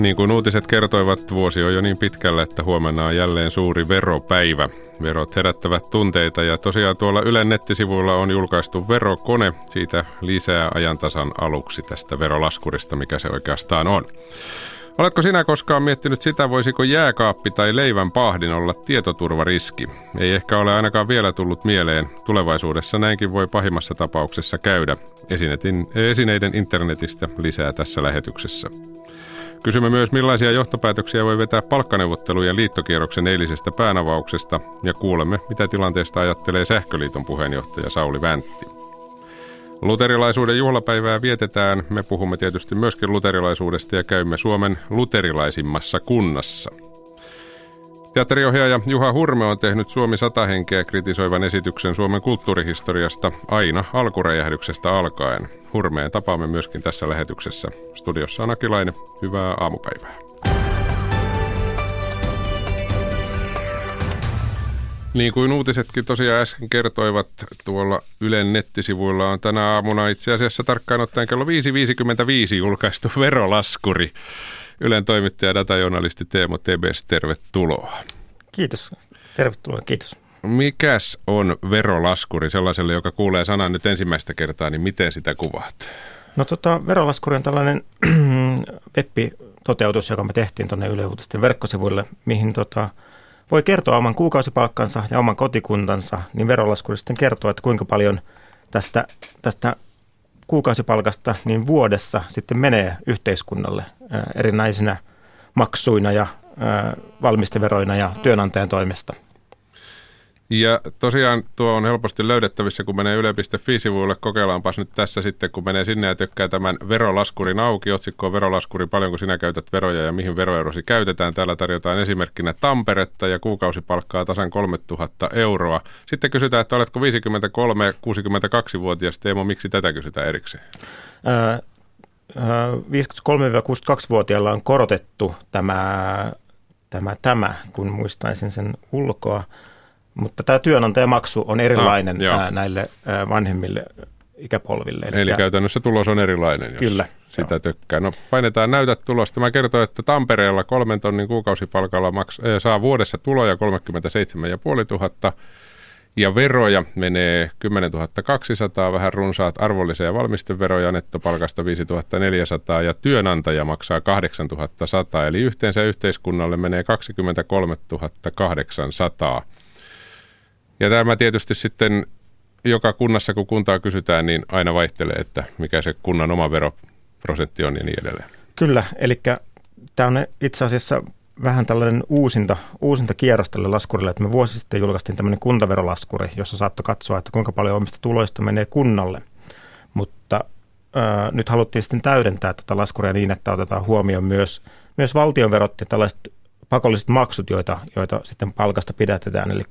Niin kuin uutiset kertoivat, vuosi on jo niin pitkällä, että huomenna on jälleen suuri veropäivä. Verot herättävät tunteita ja tosiaan tuolla Ylen nettisivuilla on julkaistu verokone. Siitä lisää ajantasan aluksi tästä verolaskurista, mikä se oikeastaan on. Oletko sinä koskaan miettinyt sitä, voisiko jääkaappi tai leivän pahdin olla tietoturvariski? Ei ehkä ole ainakaan vielä tullut mieleen. Tulevaisuudessa näinkin voi pahimmassa tapauksessa käydä. Esineiden internetistä lisää tässä lähetyksessä. Kysymme myös, millaisia johtopäätöksiä voi vetää palkkaneuvottelujen liittokierroksen eilisestä päänavauksesta ja kuulemme, mitä tilanteesta ajattelee Sähköliiton puheenjohtaja Sauli Väntti. Luterilaisuuden juhlapäivää vietetään. Me puhumme tietysti myöskin luterilaisuudesta ja käymme Suomen luterilaisimmassa kunnassa – Teatteriohjaaja Juha Hurme on tehnyt Suomi 100 henkeä kritisoivan esityksen Suomen kulttuurihistoriasta aina alkuräjähdyksestä alkaen. Hurmeen tapaamme myöskin tässä lähetyksessä. Studiossa on Akilainen. Hyvää aamupäivää. Niin kuin uutisetkin tosiaan äsken kertoivat, tuolla Ylen nettisivuilla on tänä aamuna itse asiassa tarkkaan ottaen kello 5.55 julkaistu verolaskuri. Ylen toimittaja ja datajournalisti Teemo Tebes, tervetuloa. Kiitos. Tervetuloa, kiitos. Mikäs on verolaskuri sellaiselle, joka kuulee sanan nyt ensimmäistä kertaa, niin miten sitä kuvaat? No tota, verolaskuri on tällainen web-toteutus, joka me tehtiin tuonne Yle Uutisten verkkosivuille, mihin tota, voi kertoa oman kuukausipalkkansa ja oman kotikuntansa, niin verolaskuri sitten kertoo, että kuinka paljon tästä, tästä kuukausipalkasta niin vuodessa sitten menee yhteiskunnalle erinäisinä maksuina ja valmisteveroina ja työnantajan toimesta. Ja tosiaan tuo on helposti löydettävissä, kun menee yle.fi-sivuille. Kokeillaanpas nyt tässä sitten, kun menee sinne ja tykkää tämän verolaskurin auki. Otsikko on verolaskuri, paljonko sinä käytät veroja ja mihin veroeurosi käytetään. Täällä tarjotaan esimerkkinä Tamperetta ja kuukausipalkkaa tasan 3000 euroa. Sitten kysytään, että oletko 53-62-vuotias. Teemo, miksi tätä kysytään erikseen? 53-62-vuotiailla on korotettu tämä, tämä, tämä, kun muistaisin sen ulkoa. Mutta tämä työnantajamaksu on erilainen ah, näille vanhemmille ikäpolville. Eli, Eli käytännössä tulos on erilainen, jos kyllä, sitä joo. tykkää. No painetaan näytä tulosta. Tämä kertoo, että Tampereella kolmen tonnin kuukausipalkalla maks- saa vuodessa tuloja 37 500 ja veroja menee 10 200, vähän runsaat arvollisia ja valmisteveroja, nettopalkasta 5 400 ja työnantaja maksaa 8 100, eli yhteensä yhteiskunnalle menee 23 800. Ja tämä tietysti sitten joka kunnassa, kun kuntaa kysytään, niin aina vaihtelee, että mikä se kunnan oma veroprosentti on ja niin edelleen. Kyllä, eli tämä on itse asiassa vähän tällainen uusinta, uusinta kierros tälle laskurille, että me vuosi sitten julkaistiin tämmöinen kuntaverolaskuri, jossa saattoi katsoa, että kuinka paljon omista tuloista menee kunnalle. Mutta ää, nyt haluttiin sitten täydentää tätä laskuria niin, että otetaan huomioon myös, myös valtionverot ja tällaiset pakolliset maksut, joita, joita sitten palkasta pidätetään. Eli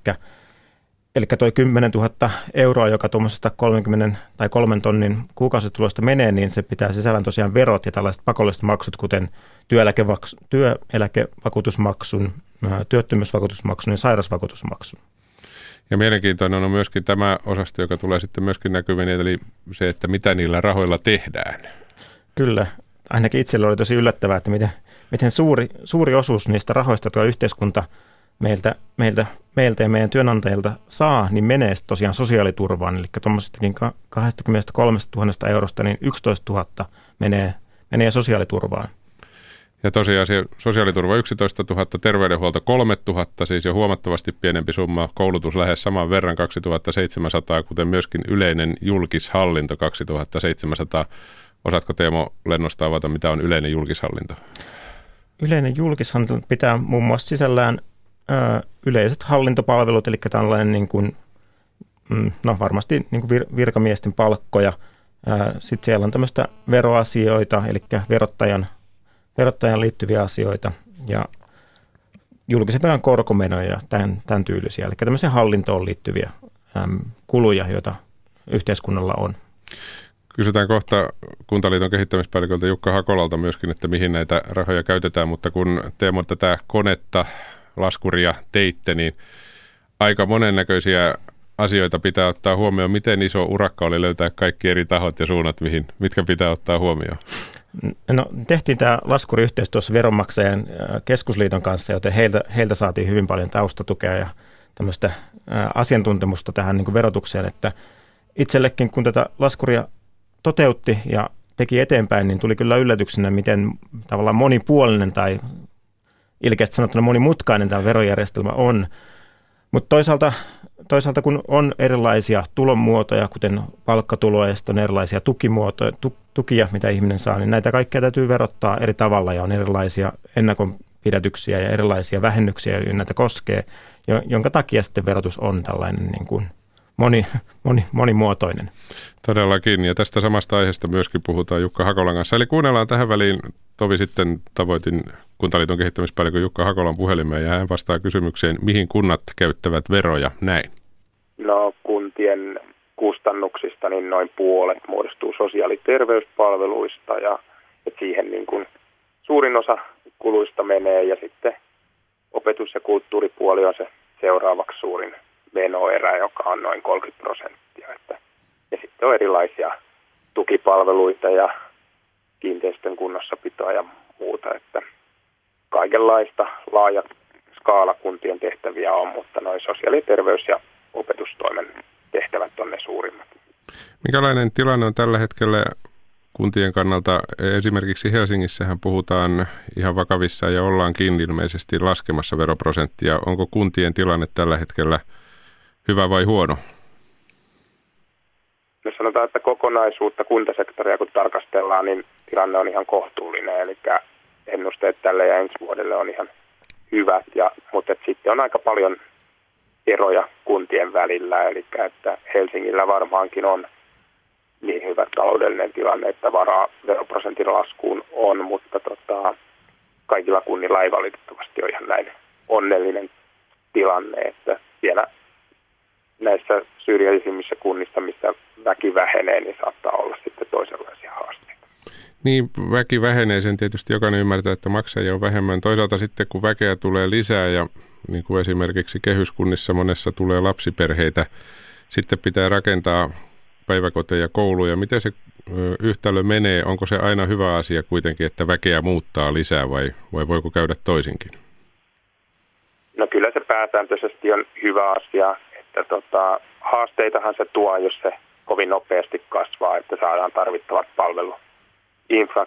Eli tuo 10 000 euroa, joka tuommoisesta 30 tai 3 tonnin kuukausitulosta menee, niin se pitää sisällään tosiaan verot ja tällaiset pakolliset maksut, kuten työeläkevakuutusmaksun, työttömyysvakuutusmaksun ja sairausvakuutusmaksun. Ja mielenkiintoinen on myöskin tämä osasto, joka tulee sitten myöskin näkyviin, eli se, että mitä niillä rahoilla tehdään. Kyllä, ainakin itsellä oli tosi yllättävää, että miten, miten suuri, suuri osuus niistä rahoista, jotka yhteiskunta – meiltä, meiltä, meiltä ja meidän työnantajilta saa, niin menee tosiaan sosiaaliturvaan. Eli tuommoisestakin 23 000 eurosta niin 11 000 menee, menee sosiaaliturvaan. Ja tosiaan sosiaaliturva 11 000, terveydenhuolto 3 000, siis jo huomattavasti pienempi summa, koulutus lähes saman verran 2700, kuten myöskin yleinen julkishallinto 2700. Osaatko Teemo lennosta avata, mitä on yleinen julkishallinto? Yleinen julkishallinto pitää muun muassa sisällään yleiset hallintopalvelut, eli tällainen niin kuin, mm, no varmasti niin kuin virkamiesten palkkoja. Sitten siellä on tämmöistä veroasioita, eli verottajan, verottajan liittyviä asioita ja julkisen velan korkomenoja ja tämän, tämän tyylisiä, eli tämmöisiä hallintoon liittyviä kuluja, joita yhteiskunnalla on. Kysytään kohta Kuntaliiton kehittämispäälliköltä Jukka Hakolalta myöskin, että mihin näitä rahoja käytetään, mutta kun teemme tätä konetta laskuria teitte, niin aika monennäköisiä asioita pitää ottaa huomioon. Miten iso urakka oli löytää kaikki eri tahot ja suunnat, mihin, mitkä pitää ottaa huomioon? No, tehtiin tämä laskuri yhteistyössä Veronmaksajan keskusliiton kanssa, joten heiltä, heiltä saatiin hyvin paljon taustatukea ja tämmöistä asiantuntemusta tähän niin verotukseen, että itsellekin kun tätä laskuria toteutti ja teki eteenpäin, niin tuli kyllä yllätyksenä, miten tavallaan monipuolinen tai ilkeästi sanottuna monimutkainen tämä verojärjestelmä on. Mutta toisaalta, toisaalta kun on erilaisia tulonmuotoja, kuten palkkatuloja ja sitten on erilaisia tukimuotoja, tu, tukia, mitä ihminen saa, niin näitä kaikkea täytyy verottaa eri tavalla ja on erilaisia ennakonpidätyksiä ja erilaisia vähennyksiä, joita näitä koskee, jonka takia sitten verotus on tällainen niin kuin moni, moni, monimuotoinen. Todellakin, ja tästä samasta aiheesta myöskin puhutaan Jukka Hakolan kanssa. Eli kuunnellaan tähän väliin, Tovi sitten tavoitin Kuntaliiton kehittämispäällikön Jukka Hakolan puhelimeen, ja hän vastaa kysymykseen, mihin kunnat käyttävät veroja, näin. No kuntien kustannuksista niin noin puolet muodostuu sosiaali- ja terveyspalveluista, ja että siihen niin kuin suurin osa kuluista menee, ja sitten opetus- ja kulttuuripuoli on se seuraavaksi suurin menoerä, joka on noin 30 prosenttia. Että, ja sitten on erilaisia tukipalveluita ja kiinteistön kunnossapitoa ja muuta, että kaikenlaista laaja skaala kuntien tehtäviä on, mutta noin sosiaali-, terveys- ja opetustoimen tehtävät on ne suurimmat. Minkälainen tilanne on tällä hetkellä kuntien kannalta? Esimerkiksi Helsingissähän puhutaan ihan vakavissa ja ollaankin ilmeisesti laskemassa veroprosenttia. Onko kuntien tilanne tällä hetkellä – hyvä vai huono? Jos sanotaan, että kokonaisuutta kuntasektoria kun tarkastellaan, niin tilanne on ihan kohtuullinen. Eli ennusteet tälle ja ensi vuodelle on ihan hyvät, ja, mutta et sitten on aika paljon eroja kuntien välillä. Eli että Helsingillä varmaankin on niin hyvä taloudellinen tilanne, että varaa veroprosentin laskuun on, mutta tota, kaikilla kunnilla ei valitettavasti ole ihan näin onnellinen tilanne, että vielä näissä syrjäisimmissä kunnissa, missä väki vähenee, niin saattaa olla sitten toisenlaisia haasteita. Niin, väki vähenee, sen tietysti jokainen ymmärtää, että maksajia on vähemmän. Toisaalta sitten, kun väkeä tulee lisää ja niin kuin esimerkiksi kehyskunnissa monessa tulee lapsiperheitä, sitten pitää rakentaa päiväkoteja ja kouluja. Miten se yhtälö menee? Onko se aina hyvä asia kuitenkin, että väkeä muuttaa lisää vai, vai voiko käydä toisinkin? No kyllä se pääsääntöisesti on hyvä asia että tota, haasteitahan se tuo, jos se kovin nopeasti kasvaa, että saadaan tarvittavat palvelu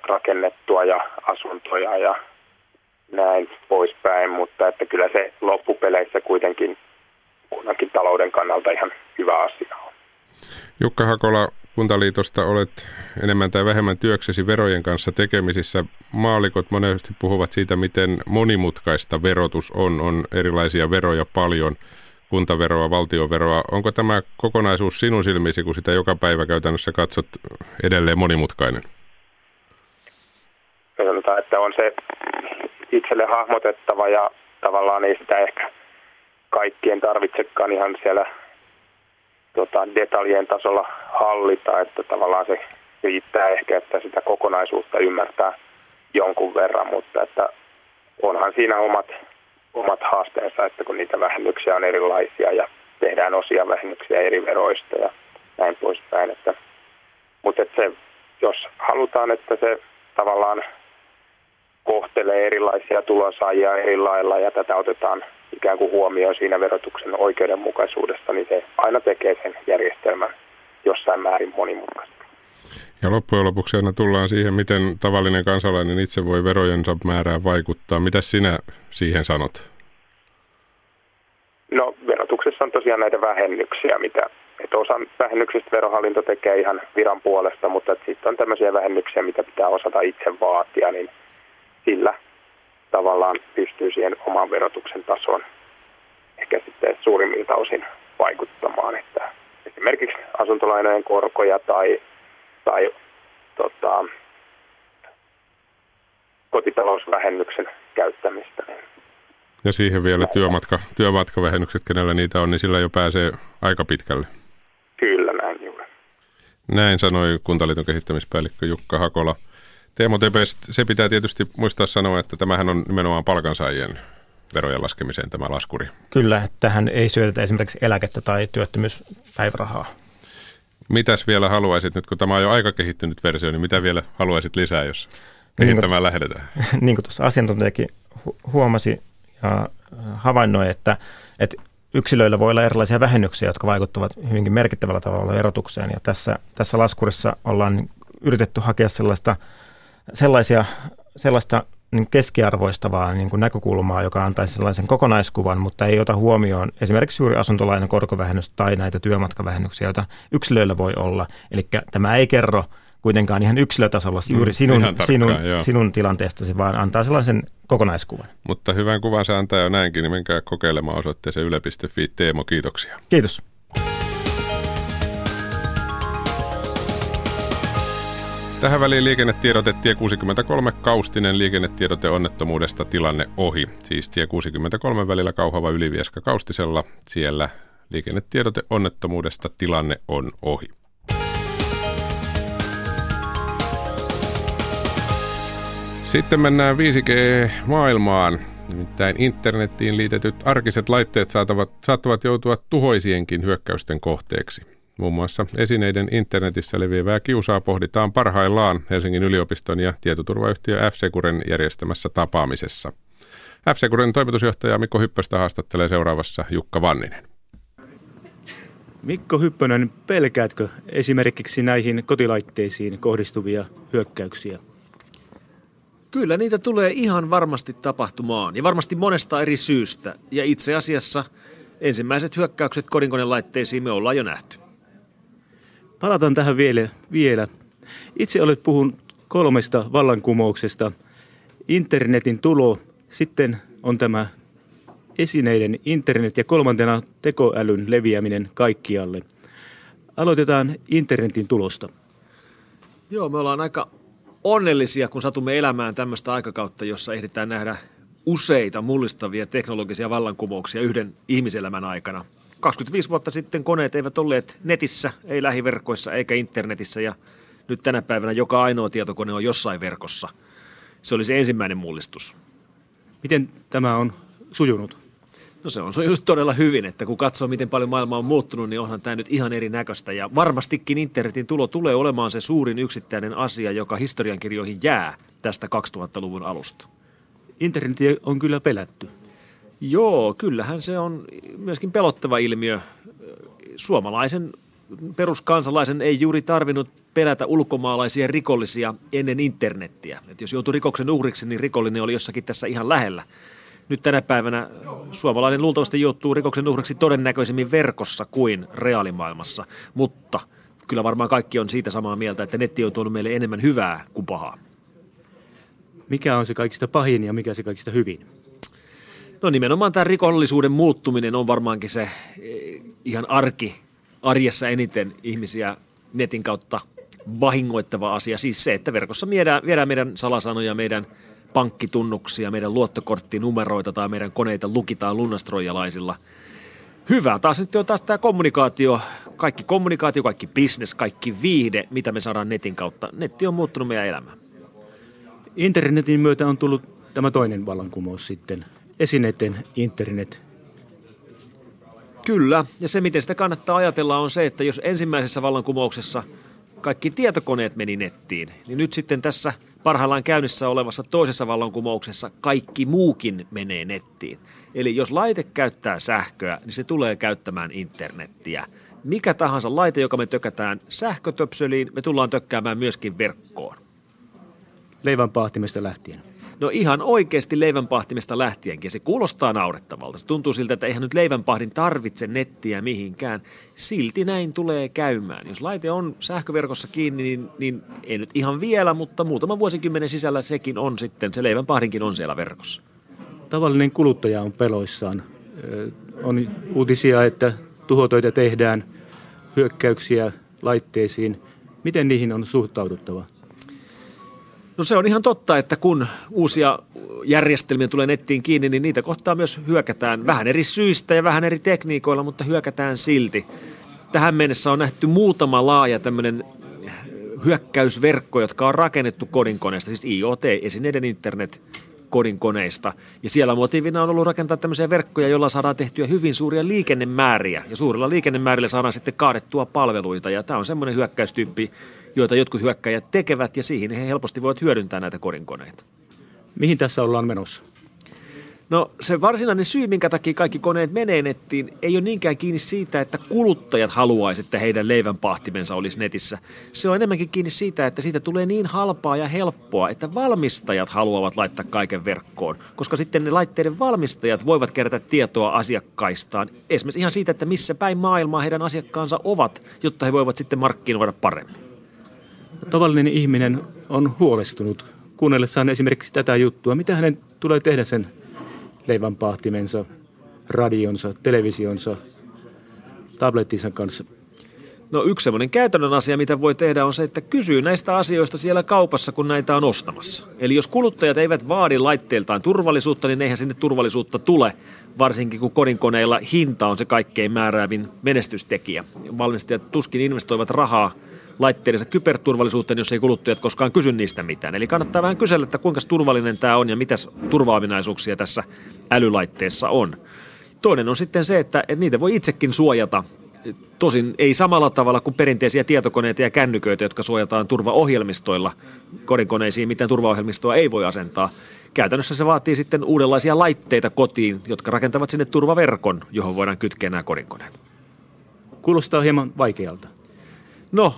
rakennettua ja asuntoja ja näin poispäin, mutta että kyllä se loppupeleissä kuitenkin kunnankin talouden kannalta ihan hyvä asia on. Jukka Hakola, Kuntaliitosta olet enemmän tai vähemmän työksesi verojen kanssa tekemisissä. Maalikot monesti puhuvat siitä, miten monimutkaista verotus on. On erilaisia veroja paljon kuntaveroa, valtioveroa. Onko tämä kokonaisuus sinun silmisi, kun sitä joka päivä käytännössä katsot edelleen monimutkainen? Sanotaan, että on se itselle hahmotettava ja tavallaan ei sitä ehkä kaikkien tarvitsekaan ihan siellä tota, detaljien tasolla hallita, että tavallaan se riittää ehkä, että sitä kokonaisuutta ymmärtää jonkun verran, mutta että onhan siinä omat omat haasteensa, että kun niitä vähennyksiä on erilaisia ja tehdään osia vähennyksiä eri veroista ja näin poispäin. Että, mutta että se, jos halutaan, että se tavallaan kohtelee erilaisia tulonsaajia eri lailla ja tätä otetaan ikään kuin huomioon siinä verotuksen oikeudenmukaisuudessa, niin se aina tekee sen järjestelmän jossain määrin monimutkaista. Ja loppujen lopuksi aina tullaan siihen, miten tavallinen kansalainen itse voi verojensa määrään vaikuttaa. Mitä sinä siihen sanot? No verotuksessa on tosiaan näitä vähennyksiä, mitä että osan vähennyksistä verohallinto tekee ihan viran puolesta, mutta sitten on tämmöisiä vähennyksiä, mitä pitää osata itse vaatia, niin sillä tavallaan pystyy siihen oman verotuksen tasoon ehkä sitten suurimmilta osin vaikuttamaan. Että esimerkiksi asuntolainojen korkoja tai tai tota, kotitalousvähennyksen käyttämistä. Ja siihen vielä työmatka, työmatkavähennykset, kenellä niitä on, niin sillä jo pääsee aika pitkälle. Kyllä, näin juuri. Näin sanoi Kuntaliiton kehittämispäällikkö Jukka Hakola. Teemo Tepest, se pitää tietysti muistaa sanoa, että tämähän on nimenomaan palkansaajien verojen laskemiseen tämä laskuri. Kyllä, että tähän ei syötetä esimerkiksi eläkettä tai työttömyyspäivärahaa. Mitäs vielä haluaisit, nyt kun tämä on jo aika kehittynyt versio, niin mitä vielä haluaisit lisää, jos kehittämään niin lähdetään? Niin kuin tuossa asiantuntijakin huomasi ja havainnoi, että, että yksilöillä voi olla erilaisia vähennyksiä, jotka vaikuttavat hyvinkin merkittävällä tavalla erotukseen. Ja tässä, tässä laskurissa ollaan yritetty hakea sellaista, sellaisia, sellaista niin keskiarvoistavaa niin kuin näkökulmaa, joka antaisi sellaisen kokonaiskuvan, mutta ei ota huomioon esimerkiksi juuri asuntolainan korkovähennys tai näitä työmatkavähennyksiä, joita yksilöillä voi olla. Eli tämä ei kerro kuitenkaan ihan yksilötasolla mm, juuri sinun, tarkkaan, sinun, sinun tilanteestasi, vaan antaa sellaisen kokonaiskuvan. Mutta hyvän kuvan se antaa jo näinkin, niin menkää kokeilemaan osoitteeseen yle.fi. Teemo, kiitoksia. Kiitos. Tähän väliin liikennetiedote tie 63 Kaustinen liikennetiedote onnettomuudesta tilanne ohi. Siis tie 63 välillä Kauhava Ylivieska Kaustisella. Siellä liikennetiedote onnettomuudesta tilanne on ohi. Sitten mennään 5G-maailmaan. Nimittäin internettiin liitetyt arkiset laitteet saattavat, saattavat joutua tuhoisienkin hyökkäysten kohteeksi. Muun muassa esineiden internetissä leviävää kiusaa pohditaan parhaillaan Helsingin yliopiston ja tietoturvayhtiö F-Securen järjestämässä tapaamisessa. F-Securen toimitusjohtaja Mikko Hyppöstä haastattelee seuraavassa Jukka Vanninen. Mikko Hyppönen, pelkäätkö esimerkiksi näihin kotilaitteisiin kohdistuvia hyökkäyksiä? Kyllä niitä tulee ihan varmasti tapahtumaan ja varmasti monesta eri syystä. Ja itse asiassa ensimmäiset hyökkäykset kodinkonelaitteisiin me ollaan jo nähty. Palataan tähän vielä. vielä. Itse olet puhunut kolmesta vallankumouksesta. Internetin tulo, sitten on tämä esineiden internet ja kolmantena tekoälyn leviäminen kaikkialle. Aloitetaan internetin tulosta. Joo, me ollaan aika onnellisia, kun satumme elämään tämmöistä aikakautta, jossa ehditään nähdä useita mullistavia teknologisia vallankumouksia yhden ihmiselämän aikana. 25 vuotta sitten koneet eivät olleet netissä, ei lähiverkoissa eikä internetissä ja nyt tänä päivänä joka ainoa tietokone on jossain verkossa. Se oli se ensimmäinen mullistus. Miten tämä on sujunut? No se on sujunut todella hyvin, että kun katsoo miten paljon maailma on muuttunut, niin onhan tämä nyt ihan erinäköistä. Ja varmastikin internetin tulo tulee olemaan se suurin yksittäinen asia, joka historiankirjoihin jää tästä 2000-luvun alusta. Internet on kyllä pelätty. Joo, kyllähän se on myöskin pelottava ilmiö. Suomalaisen peruskansalaisen ei juuri tarvinnut pelätä ulkomaalaisia rikollisia ennen internettiä. Et jos joutui rikoksen uhriksi, niin rikollinen oli jossakin tässä ihan lähellä. Nyt tänä päivänä suomalainen luultavasti joutuu rikoksen uhriksi todennäköisemmin verkossa kuin reaalimaailmassa, mutta kyllä varmaan kaikki on siitä samaa mieltä, että netti on tuonut meille enemmän hyvää kuin pahaa. Mikä on se kaikista pahin ja mikä se kaikista hyvin? No nimenomaan tämä rikollisuuden muuttuminen on varmaankin se eh, ihan arki, arjessa eniten ihmisiä netin kautta vahingoittava asia. Siis se, että verkossa viedään, viedään meidän salasanoja, meidän pankkitunnuksia, meidän luottokorttinumeroita tai meidän koneita lukitaan lunastroijalaisilla. Hyvä taas nyt on taas tämä kommunikaatio, kaikki kommunikaatio, kaikki business, kaikki viihde, mitä me saadaan netin kautta. Netti on muuttunut meidän elämään. Internetin myötä on tullut tämä toinen vallankumous sitten, esineiden internet. Kyllä, ja se miten sitä kannattaa ajatella on se, että jos ensimmäisessä vallankumouksessa kaikki tietokoneet meni nettiin, niin nyt sitten tässä parhaillaan käynnissä olevassa toisessa vallankumouksessa kaikki muukin menee nettiin. Eli jos laite käyttää sähköä, niin se tulee käyttämään internettiä. Mikä tahansa laite, joka me tökätään sähkötöpsöliin, me tullaan tökkäämään myöskin verkkoon. Leivänpahtimesta lähtien. No ihan oikeasti leivänpahtimesta lähtienkin. Se kuulostaa naurettavalta. Se tuntuu siltä, että eihän nyt leivänpahdin tarvitse nettiä mihinkään. Silti näin tulee käymään. Jos laite on sähköverkossa kiinni, niin, niin ei nyt ihan vielä, mutta muutaman vuosikymmenen sisällä sekin on sitten, se leivänpahdinkin on siellä verkossa. Tavallinen kuluttaja on peloissaan. On uutisia, että tuhotoita tehdään, hyökkäyksiä laitteisiin. Miten niihin on suhtauduttava? No se on ihan totta, että kun uusia järjestelmiä tulee nettiin kiinni, niin niitä kohtaa myös hyökätään vähän eri syistä ja vähän eri tekniikoilla, mutta hyökätään silti. Tähän mennessä on nähty muutama laaja tämmöinen hyökkäysverkko, jotka on rakennettu kodinkoneesta, siis IoT, esineiden internet, kodinkoneista. Ja siellä motiivina on ollut rakentaa tämmöisiä verkkoja, joilla saadaan tehtyä hyvin suuria liikennemääriä. Ja suurilla liikennemäärillä saadaan sitten kaadettua palveluita. Ja tämä on semmoinen hyökkäystyyppi, joita jotkut hyökkäjät tekevät, ja siihen he helposti voivat hyödyntää näitä kodinkoneita. Mihin tässä ollaan menossa? No se varsinainen syy, minkä takia kaikki koneet menee nettiin, ei ole niinkään kiinni siitä, että kuluttajat haluaisivat, että heidän leivänpahtimensa olisi netissä. Se on enemmänkin kiinni siitä, että siitä tulee niin halpaa ja helppoa, että valmistajat haluavat laittaa kaiken verkkoon. Koska sitten ne laitteiden valmistajat voivat kerätä tietoa asiakkaistaan. Esimerkiksi ihan siitä, että missä päin maailmaa heidän asiakkaansa ovat, jotta he voivat sitten markkinoida paremmin. Tavallinen ihminen on huolestunut kuunnellessaan esimerkiksi tätä juttua. Mitä hänen tulee tehdä sen leivänpahtimensa, radionsa, televisionsa, tablettinsa kanssa? No yksi semmoinen käytännön asia, mitä voi tehdä, on se, että kysyy näistä asioista siellä kaupassa, kun näitä on ostamassa. Eli jos kuluttajat eivät vaadi laitteiltaan turvallisuutta, niin eihän sinne turvallisuutta tule, varsinkin kun kodinkoneilla hinta on se kaikkein määräävin menestystekijä. Valmistajat tuskin investoivat rahaa laitteidensa kyberturvallisuuteen, jos ei kuluttajat koskaan kysy niistä mitään. Eli kannattaa vähän kysellä, että kuinka turvallinen tämä on ja mitä turvaaminaisuuksia tässä älylaitteessa on. Toinen on sitten se, että, että niitä voi itsekin suojata Tosin ei samalla tavalla kuin perinteisiä tietokoneita ja kännyköitä, jotka suojataan turvaohjelmistoilla kodinkoneisiin, miten turvaohjelmistoa ei voi asentaa. Käytännössä se vaatii sitten uudenlaisia laitteita kotiin, jotka rakentavat sinne turvaverkon, johon voidaan kytkeä nämä kodinkoneet. Kuulostaa hieman vaikealta. No,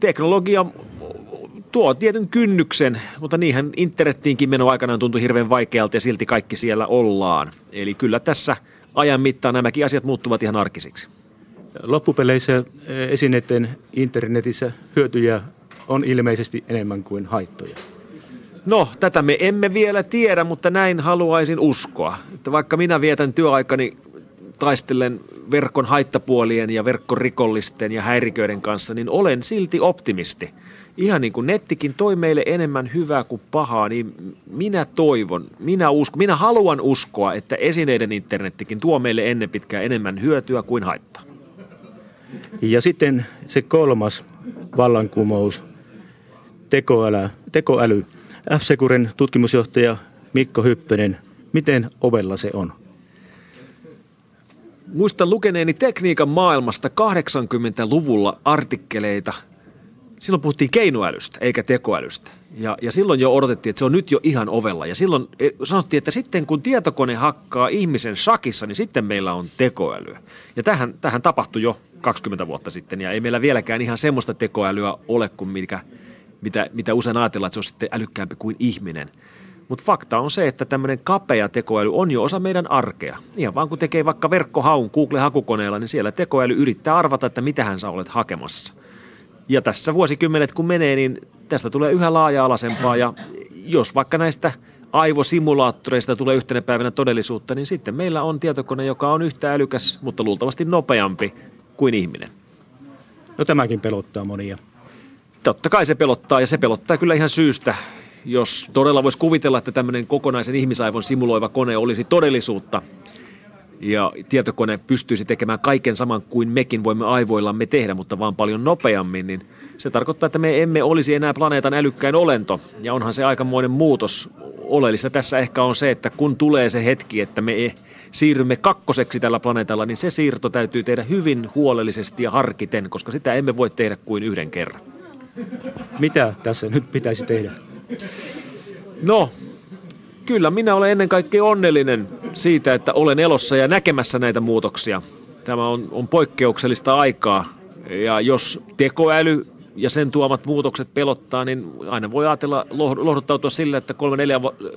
teknologia tuo tietyn kynnyksen, mutta niinhän internettiinkin meno aikanaan tuntui hirveän vaikealta ja silti kaikki siellä ollaan. Eli kyllä tässä ajan mittaan nämäkin asiat muuttuvat ihan arkisiksi. Loppupeleissä eh, esineiden internetissä hyötyjä on ilmeisesti enemmän kuin haittoja. No, tätä me emme vielä tiedä, mutta näin haluaisin uskoa. Että vaikka minä vietän työaikani taistellen verkon haittapuolien ja verkkorikollisten ja häiriköiden kanssa, niin olen silti optimisti. Ihan niin kuin nettikin toi meille enemmän hyvää kuin pahaa, niin minä toivon, minä, usko, minä haluan uskoa, että esineiden internettikin tuo meille ennen pitkään enemmän hyötyä kuin haittaa. Ja sitten se kolmas vallankumous, tekoäly. tekoäly. F-Securen tutkimusjohtaja Mikko Hyppönen, miten ovella se on? Muistan lukeneeni tekniikan maailmasta 80-luvulla artikkeleita. Silloin puhuttiin keinoälystä eikä tekoälystä. Ja, ja silloin jo odotettiin, että se on nyt jo ihan ovella. Ja silloin e, sanottiin, että sitten kun tietokone hakkaa ihmisen shakissa, niin sitten meillä on tekoälyä. Ja tähän, tähän tapahtui jo 20 vuotta sitten. Ja ei meillä vieläkään ihan semmoista tekoälyä ole kuin mikä, mitä, mitä usein ajatellaan, että se on sitten älykkäämpi kuin ihminen – mutta fakta on se, että tämmöinen kapea tekoäly on jo osa meidän arkea. Ihan vaan kun tekee vaikka verkkohaun Google-hakukoneella, niin siellä tekoäly yrittää arvata, että mitä hän sä olet hakemassa. Ja tässä vuosikymmenet kun menee, niin tästä tulee yhä laaja-alaisempaa ja jos vaikka näistä aivosimulaattoreista tulee yhtenä päivänä todellisuutta, niin sitten meillä on tietokone, joka on yhtä älykäs, mutta luultavasti nopeampi kuin ihminen. No tämäkin pelottaa monia. Totta kai se pelottaa ja se pelottaa kyllä ihan syystä jos todella voisi kuvitella, että tämmöinen kokonaisen ihmisaivon simuloiva kone olisi todellisuutta ja tietokone pystyisi tekemään kaiken saman kuin mekin voimme aivoillamme tehdä, mutta vaan paljon nopeammin, niin se tarkoittaa, että me emme olisi enää planeetan älykkäin olento. Ja onhan se aikamoinen muutos. Oleellista tässä ehkä on se, että kun tulee se hetki, että me siirrymme kakkoseksi tällä planeetalla, niin se siirto täytyy tehdä hyvin huolellisesti ja harkiten, koska sitä emme voi tehdä kuin yhden kerran. Mitä tässä nyt pitäisi tehdä? No, kyllä minä olen ennen kaikkea onnellinen siitä, että olen elossa ja näkemässä näitä muutoksia. Tämä on, on poikkeuksellista aikaa ja jos tekoäly ja sen tuomat muutokset pelottaa, niin aina voi ajatella lohduttautua sille, että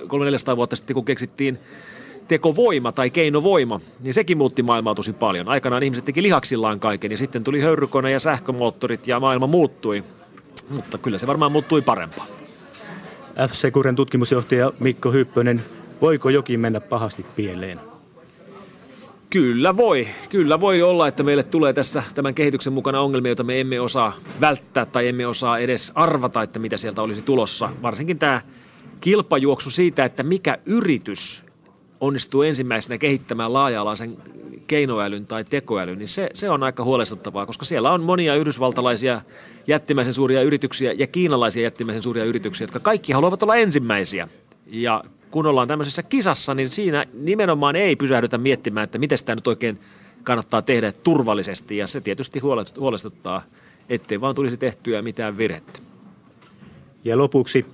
300 vuotta sitten kun keksittiin tekovoima tai keinovoima, niin sekin muutti maailmaa tosi paljon. Aikanaan ihmiset teki lihaksillaan kaiken ja sitten tuli höyrykone ja sähkömoottorit ja maailma muuttui. Mutta kyllä se varmaan muuttui parempaan. F-Securen tutkimusjohtaja Mikko Hyppönen, voiko jokin mennä pahasti pieleen? Kyllä voi. Kyllä voi olla, että meille tulee tässä tämän kehityksen mukana ongelmia, joita me emme osaa välttää tai emme osaa edes arvata, että mitä sieltä olisi tulossa. Varsinkin tämä kilpajuoksu siitä, että mikä yritys onnistuu ensimmäisenä kehittämään laaja-alaisen keinoälyn tai tekoälyn, niin se, se on aika huolestuttavaa, koska siellä on monia yhdysvaltalaisia jättimäisen suuria yrityksiä ja kiinalaisia jättimäisen suuria yrityksiä, jotka kaikki haluavat olla ensimmäisiä. Ja kun ollaan tämmöisessä kisassa, niin siinä nimenomaan ei pysähdytä miettimään, että miten sitä nyt oikein kannattaa tehdä turvallisesti. Ja se tietysti huolestuttaa, ettei vaan tulisi tehtyä mitään virhettä. Ja lopuksi,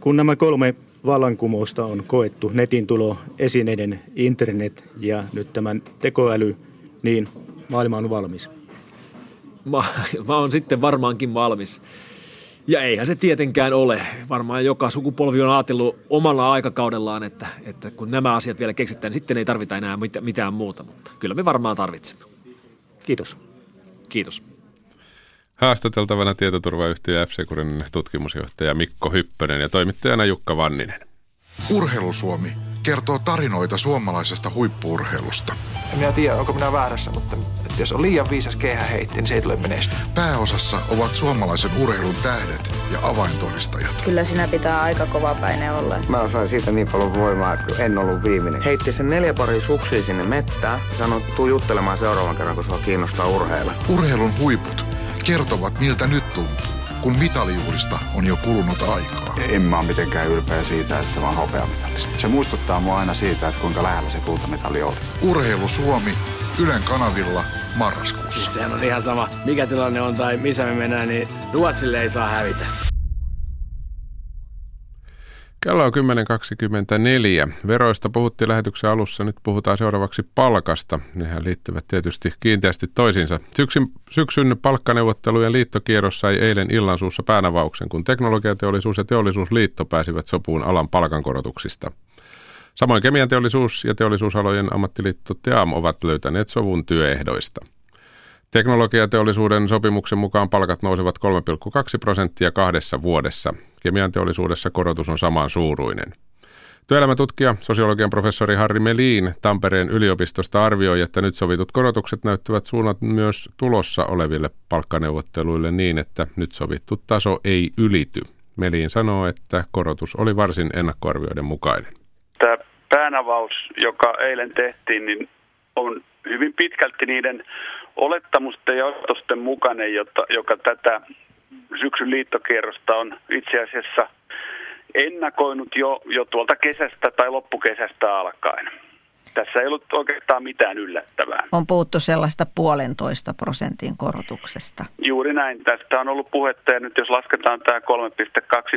kun nämä kolme vallankumousta on koettu, netin tulo, esineiden internet ja nyt tämän tekoäly, niin maailma on valmis. Mä, mä oon sitten varmaankin valmis. Ja eihän se tietenkään ole. Varmaan joka sukupolvi on ajatellut omalla aikakaudellaan, että, että kun nämä asiat vielä keksitään, niin sitten ei tarvita enää mitään muuta. Mutta kyllä me varmaan tarvitsemme. Kiitos. Kiitos. Haastateltavana tietoturvayhtiö f tutkimusjohtaja Mikko Hyppönen ja toimittajana Jukka Vanninen. Urheilusuomi kertoo tarinoita suomalaisesta huippuurheilusta. En minä tiedä, onko minä väärässä, mutta että jos on liian viisas kehä heitti, niin se ei tule menestyä. Pääosassa ovat suomalaisen urheilun tähdet ja avaintodistajat. Kyllä sinä pitää aika kova päine olla. Mä sain siitä niin paljon voimaa, että en ollut viimeinen. Heitti sen neljä pari suksia sinne mettään ja sanoi, tuu juttelemaan seuraavan kerran, kun sua kiinnostaa urheilla. Urheilun huiput kertovat, miltä nyt tuntuu kun mitalijuhlista on jo kulunut aikaa. En mä ole mitenkään ylpeä siitä, että mä oon hopeamitalista. Se muistuttaa mua aina siitä, että kuinka lähellä se kultamitali oli. Urheilu Suomi, Ylen kanavilla, marraskuussa. Sehän on ihan sama, mikä tilanne on tai missä me mennään, niin Ruotsille ei saa hävitä. Kello on 10.24. Veroista puhuttiin lähetyksen alussa, nyt puhutaan seuraavaksi palkasta. Nehän liittyvät tietysti kiinteästi toisiinsa. Syksyn, syksyn palkkaneuvottelujen liittokierros sai eilen illansuussa päänavauksen, kun teknologiateollisuus ja teollisuusliitto pääsivät sopuun alan palkankorotuksista. Samoin kemianteollisuus ja teollisuusalojen ammattiliitto TEAM ovat löytäneet sovun työehdoista. Teknologiateollisuuden sopimuksen mukaan palkat nousevat 3,2 prosenttia kahdessa vuodessa. Kemian teollisuudessa korotus on saman suuruinen. Työelämätutkija, sosiologian professori Harri Melin Tampereen yliopistosta arvioi, että nyt sovitut korotukset näyttävät suunnat myös tulossa oleville palkkaneuvotteluille niin, että nyt sovittu taso ei ylity. Melin sanoo, että korotus oli varsin ennakkoarvioiden mukainen. Tämä päänavaus, joka eilen tehtiin, niin on hyvin pitkälti niiden olettamusten ja odotusten mukainen, jota, joka tätä syksyn liittokierrosta on itse asiassa ennakoinut jo, jo tuolta kesästä tai loppukesästä alkaen. Tässä ei ollut oikeastaan mitään yllättävää. On puhuttu sellaista puolentoista prosentin korotuksesta. Juuri näin. Tästä on ollut puhetta ja nyt jos lasketaan tämä 3,2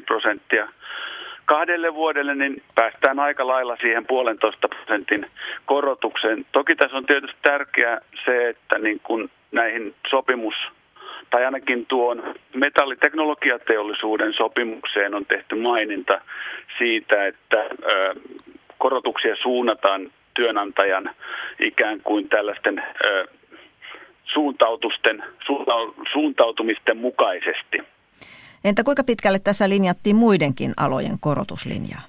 prosenttia kahdelle vuodelle, niin päästään aika lailla siihen puolentoista prosentin korotukseen. Toki tässä on tietysti tärkeää se, että niin kun näihin sopimus tai ainakin tuon metalliteknologiateollisuuden sopimukseen on tehty maininta siitä, että ö, korotuksia suunnataan työnantajan ikään kuin tällaisten ö, suuntautusten, suuntautumisten mukaisesti. Entä kuinka pitkälle tässä linjattiin muidenkin alojen korotuslinjaa?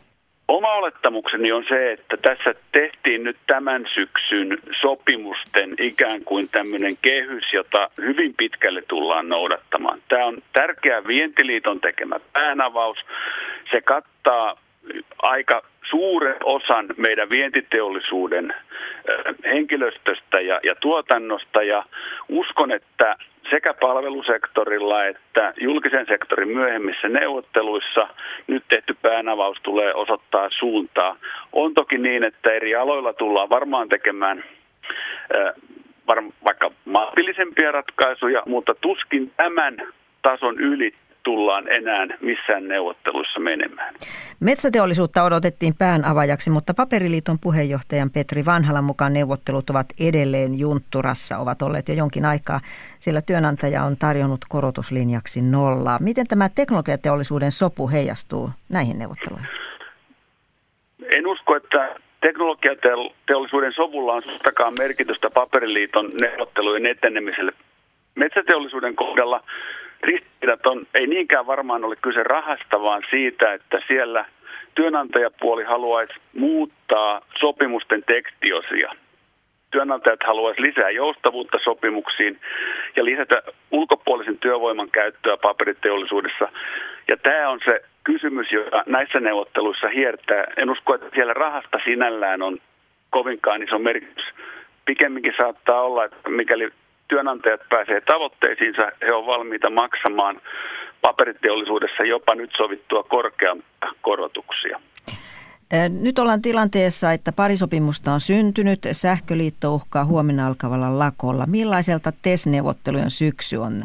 Oma olettamukseni on se, että tässä tehtiin nyt tämän syksyn sopimusten ikään kuin tämmöinen kehys, jota hyvin pitkälle tullaan noudattamaan. Tämä on tärkeä vientiliiton tekemä päänavaus. Se kattaa aika suuren osan meidän vientiteollisuuden henkilöstöstä ja, ja tuotannosta ja uskon, että sekä palvelusektorilla että julkisen sektorin myöhemmissä neuvotteluissa nyt tehty päänavaus tulee osoittaa suuntaa. On toki niin, että eri aloilla tullaan varmaan tekemään vaikka maltillisempia ratkaisuja, mutta tuskin tämän tason yli tullaan enää missään neuvotteluissa menemään. Metsäteollisuutta odotettiin pään avajaksi, mutta Paperiliiton puheenjohtajan Petri Vanhalan mukaan neuvottelut ovat edelleen juntturassa, ovat olleet jo jonkin aikaa, sillä työnantaja on tarjonnut korotuslinjaksi nollaa. Miten tämä teknologiateollisuuden sopu heijastuu näihin neuvotteluihin? En usko, että teknologiateollisuuden sovulla on sustakaan merkitystä Paperiliiton neuvottelujen etenemiselle. Metsäteollisuuden kohdalla ristiriidat on, ei niinkään varmaan ole kyse rahasta, vaan siitä, että siellä työnantajapuoli haluaisi muuttaa sopimusten tekstiosia. Työnantajat haluaisivat lisää joustavuutta sopimuksiin ja lisätä ulkopuolisen työvoiman käyttöä paperiteollisuudessa. Ja tämä on se kysymys, joka näissä neuvotteluissa hiertää. En usko, että siellä rahasta sinällään on kovinkaan iso merkitys. Pikemminkin saattaa olla, että mikäli työnantajat pääsee tavoitteisiinsa, he ovat valmiita maksamaan paperiteollisuudessa jopa nyt sovittua korkeampia korotuksia. Nyt ollaan tilanteessa, että parisopimusta on syntynyt. Sähköliitto uhkaa huomenna alkavalla lakolla. Millaiselta TES-neuvottelujen syksy on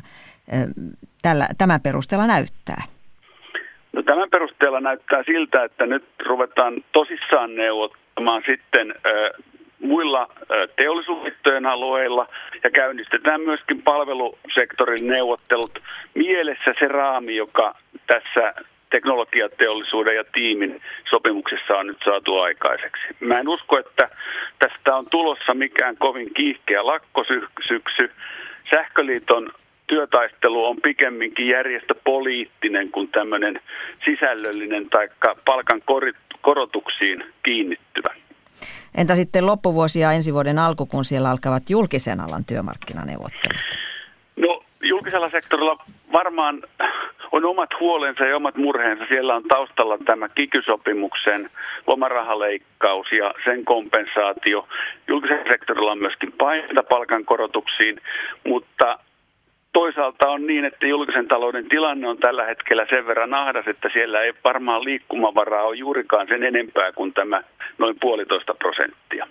tällä, tämän perusteella näyttää? No, tämän perusteella näyttää siltä, että nyt ruvetaan tosissaan neuvottamaan sitten muilla teollisuusliittojen alueilla ja käynnistetään myöskin palvelusektorin neuvottelut mielessä se raami, joka tässä teknologiateollisuuden ja tiimin sopimuksessa on nyt saatu aikaiseksi. Mä en usko, että tästä on tulossa mikään kovin kiihkeä lakkosyksy. Sähköliiton työtaistelu on pikemminkin järjestöpoliittinen kuin tämmöinen sisällöllinen tai palkan korotuksiin kiinnittyvä. Entä sitten loppuvuosi ja ensi vuoden alku, kun siellä alkavat julkisen alan työmarkkinaneuvottelut? No julkisella sektorilla varmaan on omat huolensa ja omat murheensa. Siellä on taustalla tämä kikysopimuksen lomarahaleikkaus ja sen kompensaatio. Julkisella sektorilla on myöskin painetta palkankorotuksiin, mutta toisaalta on niin, että julkisen talouden tilanne on tällä hetkellä sen verran ahdas, että siellä ei varmaan liikkumavaraa ole juurikaan sen enempää kuin tämä noin puolitoista prosenttia.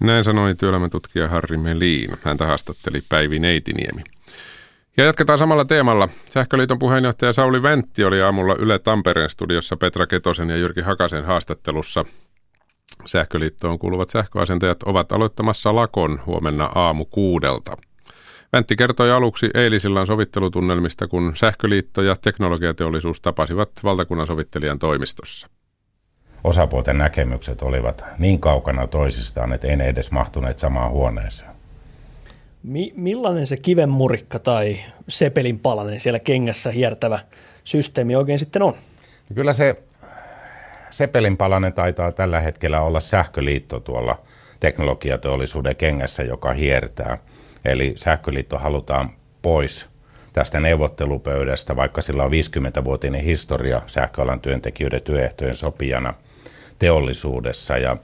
Näin sanoi työelämätutkija Harri Melin. Häntä haastatteli Päivi Neitiniemi. Ja jatketaan samalla teemalla. Sähköliiton puheenjohtaja Sauli Ventti oli aamulla Yle Tampereen studiossa Petra Ketosen ja Jyrki Hakasen haastattelussa. Sähköliittoon kuuluvat sähköasentajat ovat aloittamassa lakon huomenna aamu kuudelta. Ventti kertoi aluksi eilisillan sovittelutunnelmista, kun Sähköliitto ja teknologiateollisuus tapasivat valtakunnan sovittelijan toimistossa. Osapuolten näkemykset olivat niin kaukana toisistaan, että ei ne edes mahtuneet samaan huoneeseen. Mi- millainen se kivenmurikka tai sepelin palanen siellä kengässä hiertävä systeemi oikein sitten on? Kyllä se sepelin palanen taitaa tällä hetkellä olla sähköliitto tuolla teknologiateollisuuden kengässä, joka hiertää. Eli sähköliitto halutaan pois tästä neuvottelupöydästä, vaikka sillä on 50-vuotinen historia sähköalan työntekijöiden työehtojen sopijana teollisuudessa ja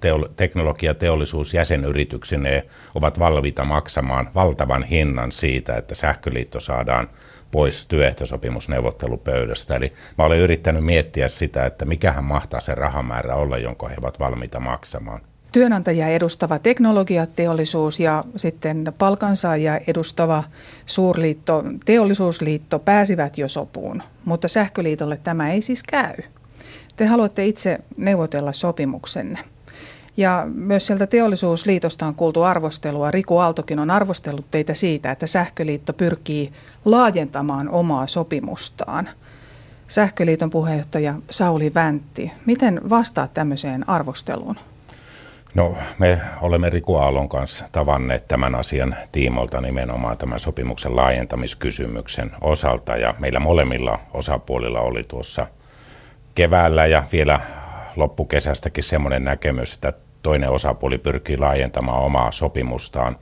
teo- teknologiateollisuus jäsenyrityksineen ovat valmiita maksamaan valtavan hinnan siitä, että sähköliitto saadaan pois työehtosopimusneuvottelupöydästä. Eli mä olen yrittänyt miettiä sitä, että mikähän mahtaa se rahamäärä olla, jonka he ovat valmiita maksamaan. Työnantajia edustava teknologiateollisuus ja sitten palkansaajia edustava suurliitto, teollisuusliitto pääsivät jo sopuun, mutta sähköliitolle tämä ei siis käy. Te haluatte itse neuvotella sopimuksenne. Ja myös sieltä teollisuusliitosta on kuultu arvostelua. Riku Aaltokin on arvostellut teitä siitä, että Sähköliitto pyrkii laajentamaan omaa sopimustaan. Sähköliiton puheenjohtaja Sauli Väntti, miten vastaat tämmöiseen arvosteluun? No, me olemme Riku Aallon kanssa tavanneet tämän asian tiimolta nimenomaan tämän sopimuksen laajentamiskysymyksen osalta ja meillä molemmilla osapuolilla oli tuossa keväällä ja vielä loppukesästäkin semmoinen näkemys, että toinen osapuoli pyrkii laajentamaan omaa sopimustaan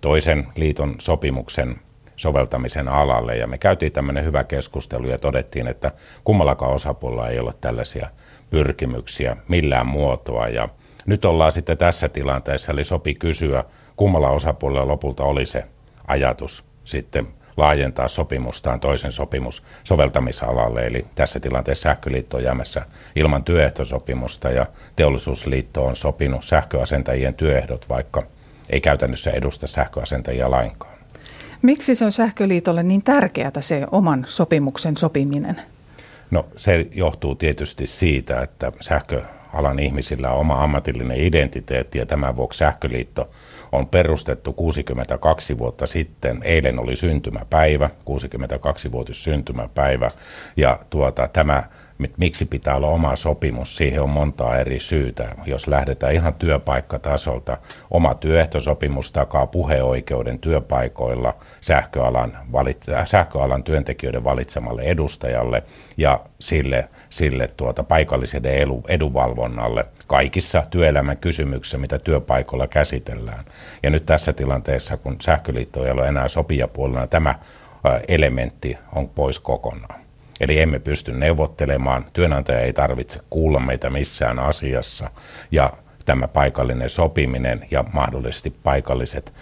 toisen liiton sopimuksen soveltamisen alalle. Ja me käytiin tämmöinen hyvä keskustelu ja todettiin, että kummallakaan osapuolella ei ole tällaisia pyrkimyksiä millään muotoa. Ja nyt ollaan sitten tässä tilanteessa, eli sopi kysyä, kummalla osapuolella lopulta oli se ajatus sitten laajentaa sopimustaan toisen sopimus soveltamisalalle. Eli tässä tilanteessa sähköliitto on jäämässä ilman työehtosopimusta ja teollisuusliitto on sopinut sähköasentajien työehdot, vaikka ei käytännössä edusta sähköasentajia lainkaan. Miksi se on sähköliitolle niin tärkeää se oman sopimuksen sopiminen? No se johtuu tietysti siitä, että sähköalan ihmisillä on oma ammatillinen identiteetti ja tämän vuoksi sähköliitto on perustettu 62 vuotta sitten. Eilen oli syntymäpäivä, 62-vuotis syntymäpäivä, ja tuota, tämä miksi pitää olla oma sopimus, siihen on montaa eri syytä. Jos lähdetään ihan työpaikkatasolta, oma työehtosopimus takaa puheoikeuden työpaikoilla sähköalan, valit, sähköalan työntekijöiden valitsemalle edustajalle ja sille, sille tuota paikalliselle edunvalvonnalle kaikissa työelämän kysymyksissä, mitä työpaikoilla käsitellään. Ja nyt tässä tilanteessa, kun sähköliitto ei ole enää sopijapuolena, tämä elementti on pois kokonaan. Eli emme pysty neuvottelemaan, työnantaja ei tarvitse kuulla meitä missään asiassa ja tämä paikallinen sopiminen ja mahdollisesti paikalliset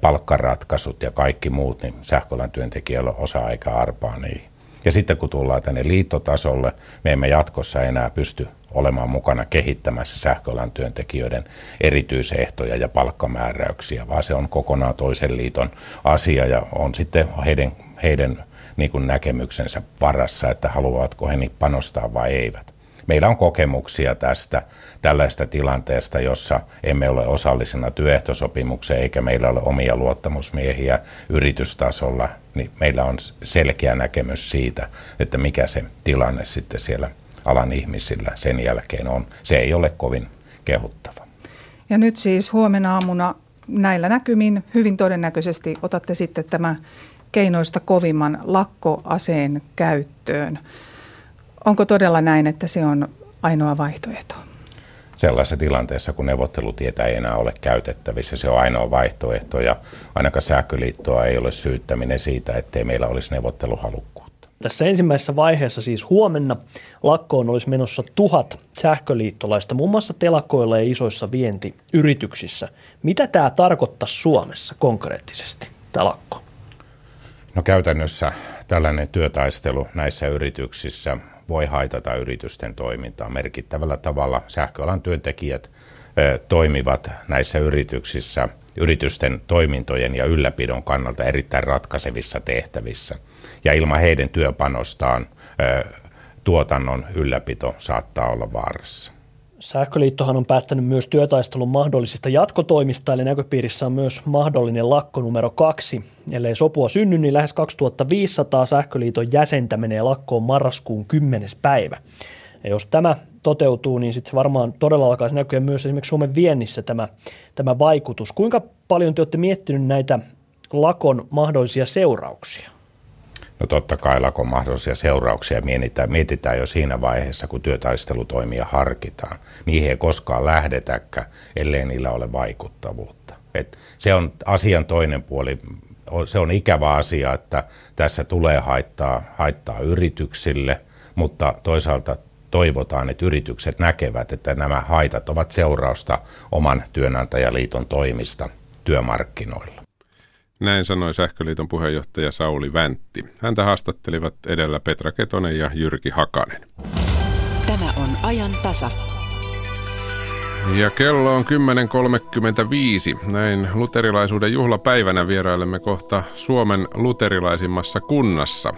palkkaratkaisut ja kaikki muut, niin sähköalan työntekijöillä osa-aika arpaa niihin. Ja sitten kun tullaan tänne liittotasolle, me emme jatkossa enää pysty olemaan mukana kehittämässä sähköalan työntekijöiden erityisehtoja ja palkkamääräyksiä, vaan se on kokonaan toisen liiton asia ja on sitten heidän, heidän niin kuin näkemyksensä varassa, että haluavatko he niin panostaa vai eivät. Meillä on kokemuksia tästä tällaista tilanteesta, jossa emme ole osallisena työehtosopimukseen eikä meillä ole omia luottamusmiehiä yritystasolla, niin meillä on selkeä näkemys siitä, että mikä se tilanne sitten siellä alan ihmisillä sen jälkeen on. Se ei ole kovin kehuttava. Ja nyt siis huomenna aamuna näillä näkymin hyvin todennäköisesti otatte sitten tämä keinoista kovimman lakkoaseen käyttöön. Onko todella näin, että se on ainoa vaihtoehto? Sellaisessa tilanteessa, kun neuvottelutietä ei enää ole käytettävissä, se on ainoa vaihtoehto ja ainakaan sähköliittoa ei ole syyttäminen siitä, ettei meillä olisi neuvotteluhalukkuutta. Tässä ensimmäisessä vaiheessa siis huomenna lakkoon olisi menossa tuhat sähköliittolaista, muun muassa telakoilla ja isoissa vientiyrityksissä. Mitä tämä tarkoittaa Suomessa konkreettisesti, tämä lakko? No käytännössä tällainen työtaistelu näissä yrityksissä voi haitata yritysten toimintaa merkittävällä tavalla. Sähköalan työntekijät toimivat näissä yrityksissä yritysten toimintojen ja ylläpidon kannalta erittäin ratkaisevissa tehtävissä. Ja ilman heidän työpanostaan tuotannon ylläpito saattaa olla vaarassa. Sähköliittohan on päättänyt myös työtaistelun mahdollisista jatkotoimista, eli näköpiirissä on myös mahdollinen lakko numero kaksi. Ellei sopua synny, niin lähes 2500 Sähköliiton jäsentä menee lakkoon marraskuun 10. päivä. Ja jos tämä toteutuu, niin sitten se varmaan todella alkaisi näkyä myös esimerkiksi Suomen viennissä tämä, tämä vaikutus. Kuinka paljon te olette miettinyt näitä lakon mahdollisia seurauksia? No totta kai lakon mahdollisia seurauksia mietitään, mietitään jo siinä vaiheessa, kun työtaistelutoimia harkitaan. Niihin ei koskaan lähdetäkään, ellei niillä ole vaikuttavuutta. Et se on asian toinen puoli. Se on ikävä asia, että tässä tulee haittaa, haittaa yrityksille, mutta toisaalta toivotaan, että yritykset näkevät, että nämä haitat ovat seurausta oman työnantajaliiton toimista työmarkkinoilla. Näin sanoi Sähköliiton puheenjohtaja Sauli Väntti. Häntä haastattelivat edellä Petra Ketonen ja Jyrki Hakanen. Tämä on ajan tasa. Ja kello on 10.35. Näin luterilaisuuden juhlapäivänä vierailemme kohta Suomen luterilaisimmassa kunnassa.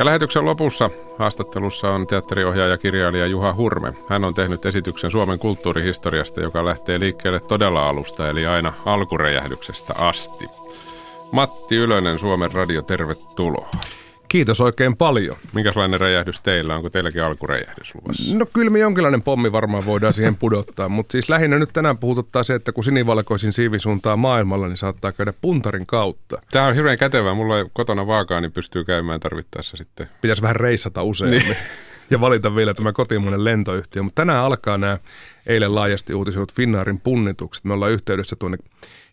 Ja lähetyksen lopussa haastattelussa on teatteriohjaaja kirjailija Juha Hurme. Hän on tehnyt esityksen Suomen kulttuurihistoriasta, joka lähtee liikkeelle todella alusta, eli aina alkuräjähdyksestä asti. Matti Ylönen, Suomen Radio, tervetuloa. Kiitos oikein paljon. Minkälainen räjähdys teillä? Onko teilläkin alkuräjähdys luvassa? No kyllä me jonkinlainen pommi varmaan voidaan siihen pudottaa, mutta siis lähinnä nyt tänään puhututtaa se, että kun sinivalkoisin siivisuuntaa maailmalla, niin saattaa käydä puntarin kautta. Tämä on hirveän kätevää. Mulla ei kotona vaakaa, niin pystyy käymään tarvittaessa sitten. Pitäisi vähän reissata useammin. Niin. ja valita vielä tämä kotimainen lentoyhtiö. Mutta tänään alkaa nämä eilen laajasti uutisoidut Finnaarin punnitukset. Me ollaan yhteydessä tuonne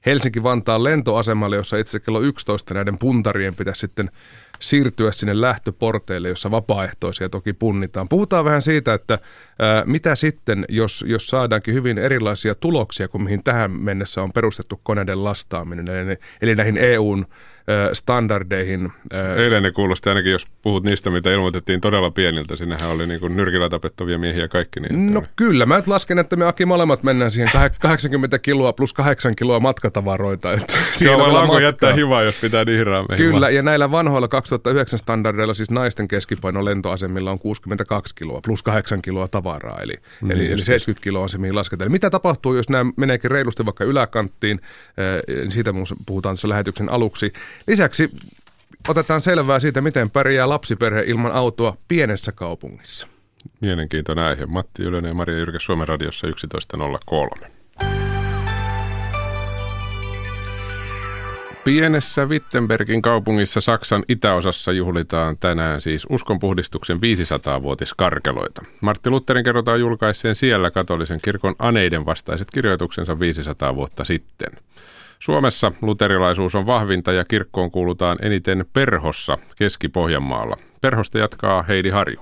Helsinki-Vantaan lentoasemalle, jossa itse kello 11 näiden puntarien pitäisi sitten siirtyä sinne lähtöporteille, jossa vapaaehtoisia toki punnitaan. Puhutaan vähän siitä, että ää, mitä sitten, jos, jos saadaankin hyvin erilaisia tuloksia kuin mihin tähän mennessä on perustettu koneiden lastaaminen, eli, eli näihin EUn standardeihin. Eilen ne kuulosti ainakin, jos puhut niistä, mitä ilmoitettiin todella pieniltä. Sinnehän oli niin kuin nyrkillä tapettavia miehiä kaikki. Niin, no kyllä, mä nyt lasken, että me Aki molemmat mennään siihen 80 kiloa plus 8 kiloa matkatavaroita. Että siinä voi lanko jättää hivaa, jos pitää nihiraa Kyllä, ja näillä vanhoilla 2009 standardeilla siis naisten keskipaino lentoasemilla on 62 kiloa plus 8 kiloa tavaraa, eli, niin, eli, eli 70 kiloa on se, mihin lasketaan. Eli mitä tapahtuu, jos nämä meneekin reilusti vaikka yläkanttiin, siitä puhutaan tässä lähetyksen aluksi, Lisäksi otetaan selvää siitä, miten pärjää lapsiperhe ilman autoa pienessä kaupungissa. Mielenkiintoinen aihe. Matti Ylönen ja Maria Jyrkä Suomen radiossa 11.03. Pienessä Wittenbergin kaupungissa Saksan itäosassa juhlitaan tänään siis uskonpuhdistuksen 500-vuotiskarkeloita. Martti Lutherin kerrotaan julkaisseen siellä katolisen kirkon aneiden vastaiset kirjoituksensa 500 vuotta sitten. Suomessa luterilaisuus on vahvinta ja kirkkoon kuulutaan eniten Perhossa Keski-Pohjanmaalla. Perhosta jatkaa Heidi Harju.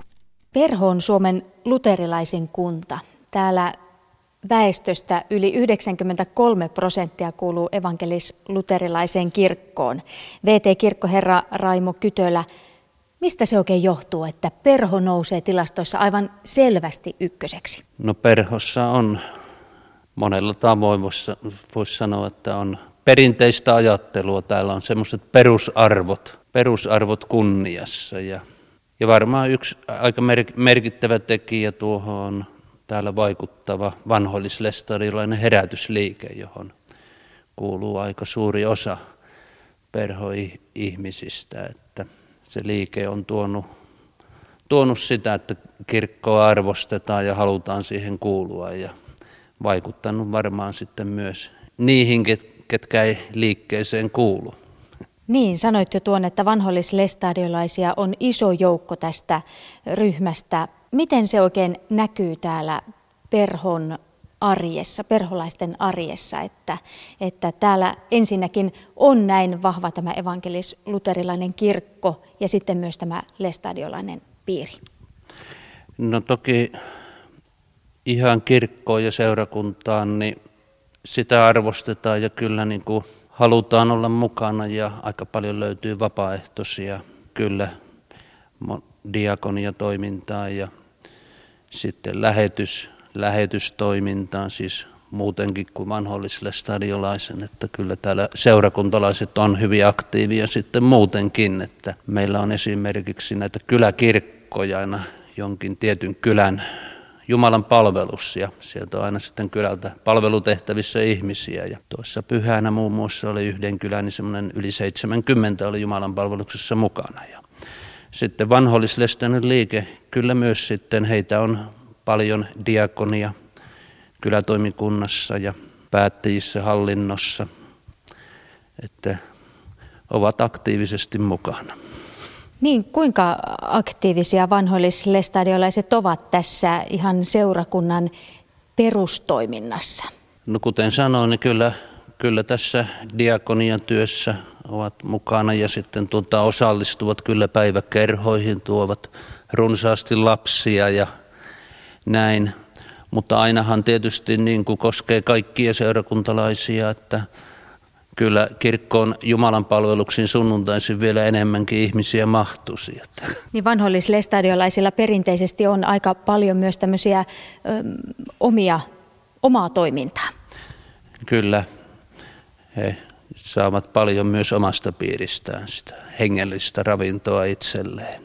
Perho on Suomen luterilaisin kunta. Täällä väestöstä yli 93 prosenttia kuuluu evankelis-luterilaiseen kirkkoon. VT-kirkkoherra Raimo Kytölä, Mistä se oikein johtuu, että perho nousee tilastoissa aivan selvästi ykköseksi? No perhossa on monella tavoin, voisi vois sanoa, että on perinteistä ajattelua. Täällä on semmoiset perusarvot, perusarvot kunniassa ja, ja varmaan yksi aika merkittävä tekijä tuohon on täällä vaikuttava vanhollislestarilainen herätysliike, johon kuuluu aika suuri osa perhoihmisistä, että se liike on tuonut, tuonut sitä, että kirkkoa arvostetaan ja halutaan siihen kuulua ja vaikuttanut varmaan sitten myös niihin, ketkä ei liikkeeseen kuulu. Niin, sanoit jo tuon, että vanhollislestadiolaisia on iso joukko tästä ryhmästä. Miten se oikein näkyy täällä perhon arjessa, perholaisten arjessa, että, että täällä ensinnäkin on näin vahva tämä evankelis-luterilainen kirkko ja sitten myös tämä lestadiolainen piiri? No toki ihan kirkkoon ja seurakuntaan, niin sitä arvostetaan ja kyllä niin kuin halutaan olla mukana ja aika paljon löytyy vapaaehtoisia kyllä diakonia toimintaa ja sitten lähetys, lähetystoimintaan, siis muutenkin kuin vanholliselle stadiolaisen, että kyllä täällä seurakuntalaiset on hyvin aktiivia sitten muutenkin, että meillä on esimerkiksi näitä kyläkirkkoja aina jonkin tietyn kylän Jumalan palvelus ja sieltä on aina sitten kylältä palvelutehtävissä ihmisiä. Ja tuossa pyhänä muun muassa oli yhden kylän, niin semmoinen yli 70 oli Jumalan palveluksessa mukana. Ja sitten vanhollislestainen liike, kyllä myös sitten heitä on paljon diakonia kylätoimikunnassa ja päättäjissä hallinnossa, että ovat aktiivisesti mukana. Niin, kuinka aktiivisia vanhoillislestadiolaiset ovat tässä ihan seurakunnan perustoiminnassa? No kuten sanoin, niin kyllä, kyllä tässä diakonian työssä ovat mukana ja sitten tuota, osallistuvat kyllä päiväkerhoihin, tuovat runsaasti lapsia ja näin. Mutta ainahan tietysti niin kuin koskee kaikkia seurakuntalaisia, että kyllä kirkkoon Jumalan palveluksiin sunnuntaisin vielä enemmänkin ihmisiä mahtuisi. Niin vanhollislestadiolaisilla perinteisesti on aika paljon myös tämmöisiä ö, omia, omaa toimintaa. Kyllä, he saavat paljon myös omasta piiristään sitä hengellistä ravintoa itselleen.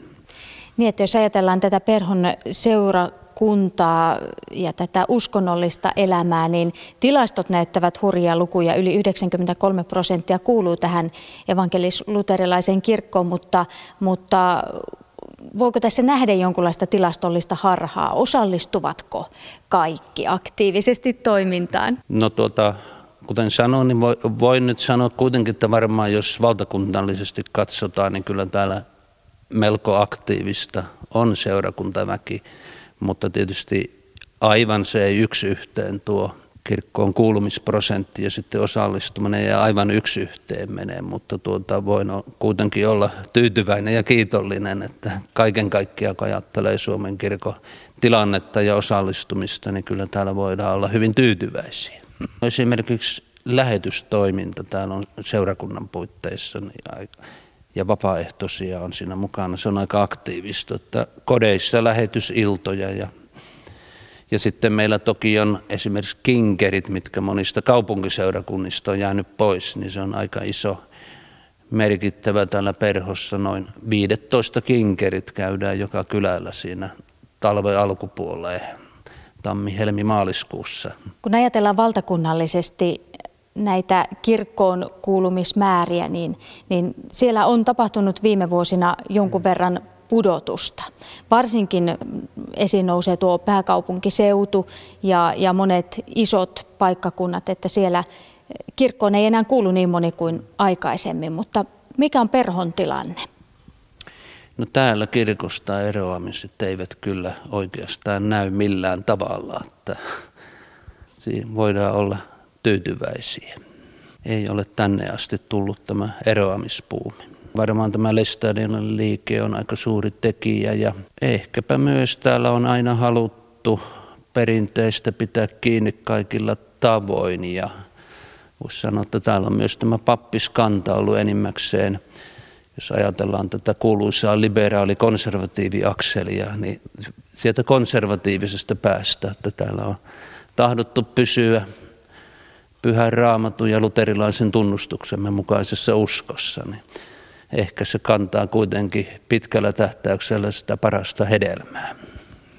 Niin, että jos ajatellaan tätä perhon seura kuntaa ja tätä uskonnollista elämää, niin tilastot näyttävät hurjia lukuja. Yli 93 prosenttia kuuluu tähän evankelis-luterilaiseen kirkkoon, mutta, mutta voiko tässä nähdä jonkinlaista tilastollista harhaa? Osallistuvatko kaikki aktiivisesti toimintaan? No tuota, kuten sanoin, niin voin nyt sanoa kuitenkin, että varmaan jos valtakunnallisesti katsotaan, niin kyllä täällä melko aktiivista on seurakuntaväki mutta tietysti aivan se ei yksi yhteen tuo kirkkoon kuulumisprosentti ja sitten osallistuminen ja aivan yksi yhteen menee, mutta tuota, voin kuitenkin olla tyytyväinen ja kiitollinen, että kaiken kaikkiaan kun ajattelee Suomen kirkon tilannetta ja osallistumista, niin kyllä täällä voidaan olla hyvin tyytyväisiä. Esimerkiksi lähetystoiminta täällä on seurakunnan puitteissa niin ja vapaaehtoisia on siinä mukana. Se on aika aktiivista, että kodeissa lähetysiltoja ja, ja sitten meillä toki on esimerkiksi kinkerit, mitkä monista kaupunkiseurakunnista on jäänyt pois, niin se on aika iso merkittävä täällä perhossa. Noin 15 kinkerit käydään joka kylällä siinä talven alkupuoleen tammi, helmi, maaliskuussa. Kun ajatellaan valtakunnallisesti näitä kirkkoon kuulumismääriä, niin, niin siellä on tapahtunut viime vuosina jonkun verran pudotusta. Varsinkin esiin nousee tuo pääkaupunkiseutu ja, ja monet isot paikkakunnat, että siellä kirkkoon ei enää kuulu niin moni kuin aikaisemmin, mutta mikä on perhon tilanne? No täällä kirkosta eroamiset eivät kyllä oikeastaan näy millään tavalla, että siinä voidaan olla tyytyväisiä. Ei ole tänne asti tullut tämä eroamispuumi. Varmaan tämä Lestadion liike on aika suuri tekijä ja ehkäpä myös täällä on aina haluttu perinteistä pitää kiinni kaikilla tavoin ja voisi sanoa, että täällä on myös tämä pappiskanta ollut enimmäkseen jos ajatellaan tätä kuuluisaa liberaali-konservatiivi-akselia, niin sieltä konservatiivisesta päästä, että täällä on tahdottu pysyä pyhän raamatun ja luterilaisen tunnustuksemme mukaisessa uskossa, niin ehkä se kantaa kuitenkin pitkällä tähtäyksellä sitä parasta hedelmää.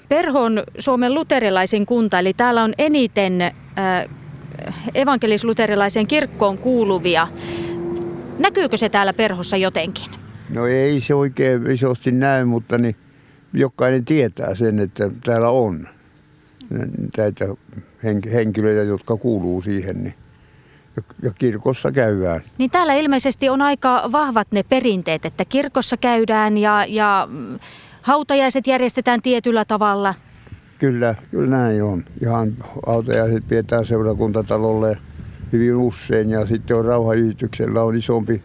Perho on Suomen luterilaisin kunta, eli täällä on eniten äh, evankelis-luterilaiseen kirkkoon kuuluvia. Näkyykö se täällä perhossa jotenkin? No ei se oikein isosti näy, mutta niin jokainen tietää sen, että täällä on näitä henkilöitä, jotka kuuluu siihen. Niin ja kirkossa käydään. Niin täällä ilmeisesti on aika vahvat ne perinteet, että kirkossa käydään ja, ja hautajaiset järjestetään tietyllä tavalla. Kyllä, kyllä näin on. Ihan hautajaiset pidetään seurakuntatalolle hyvin usein ja sitten on rauhayhdistyksellä on isompi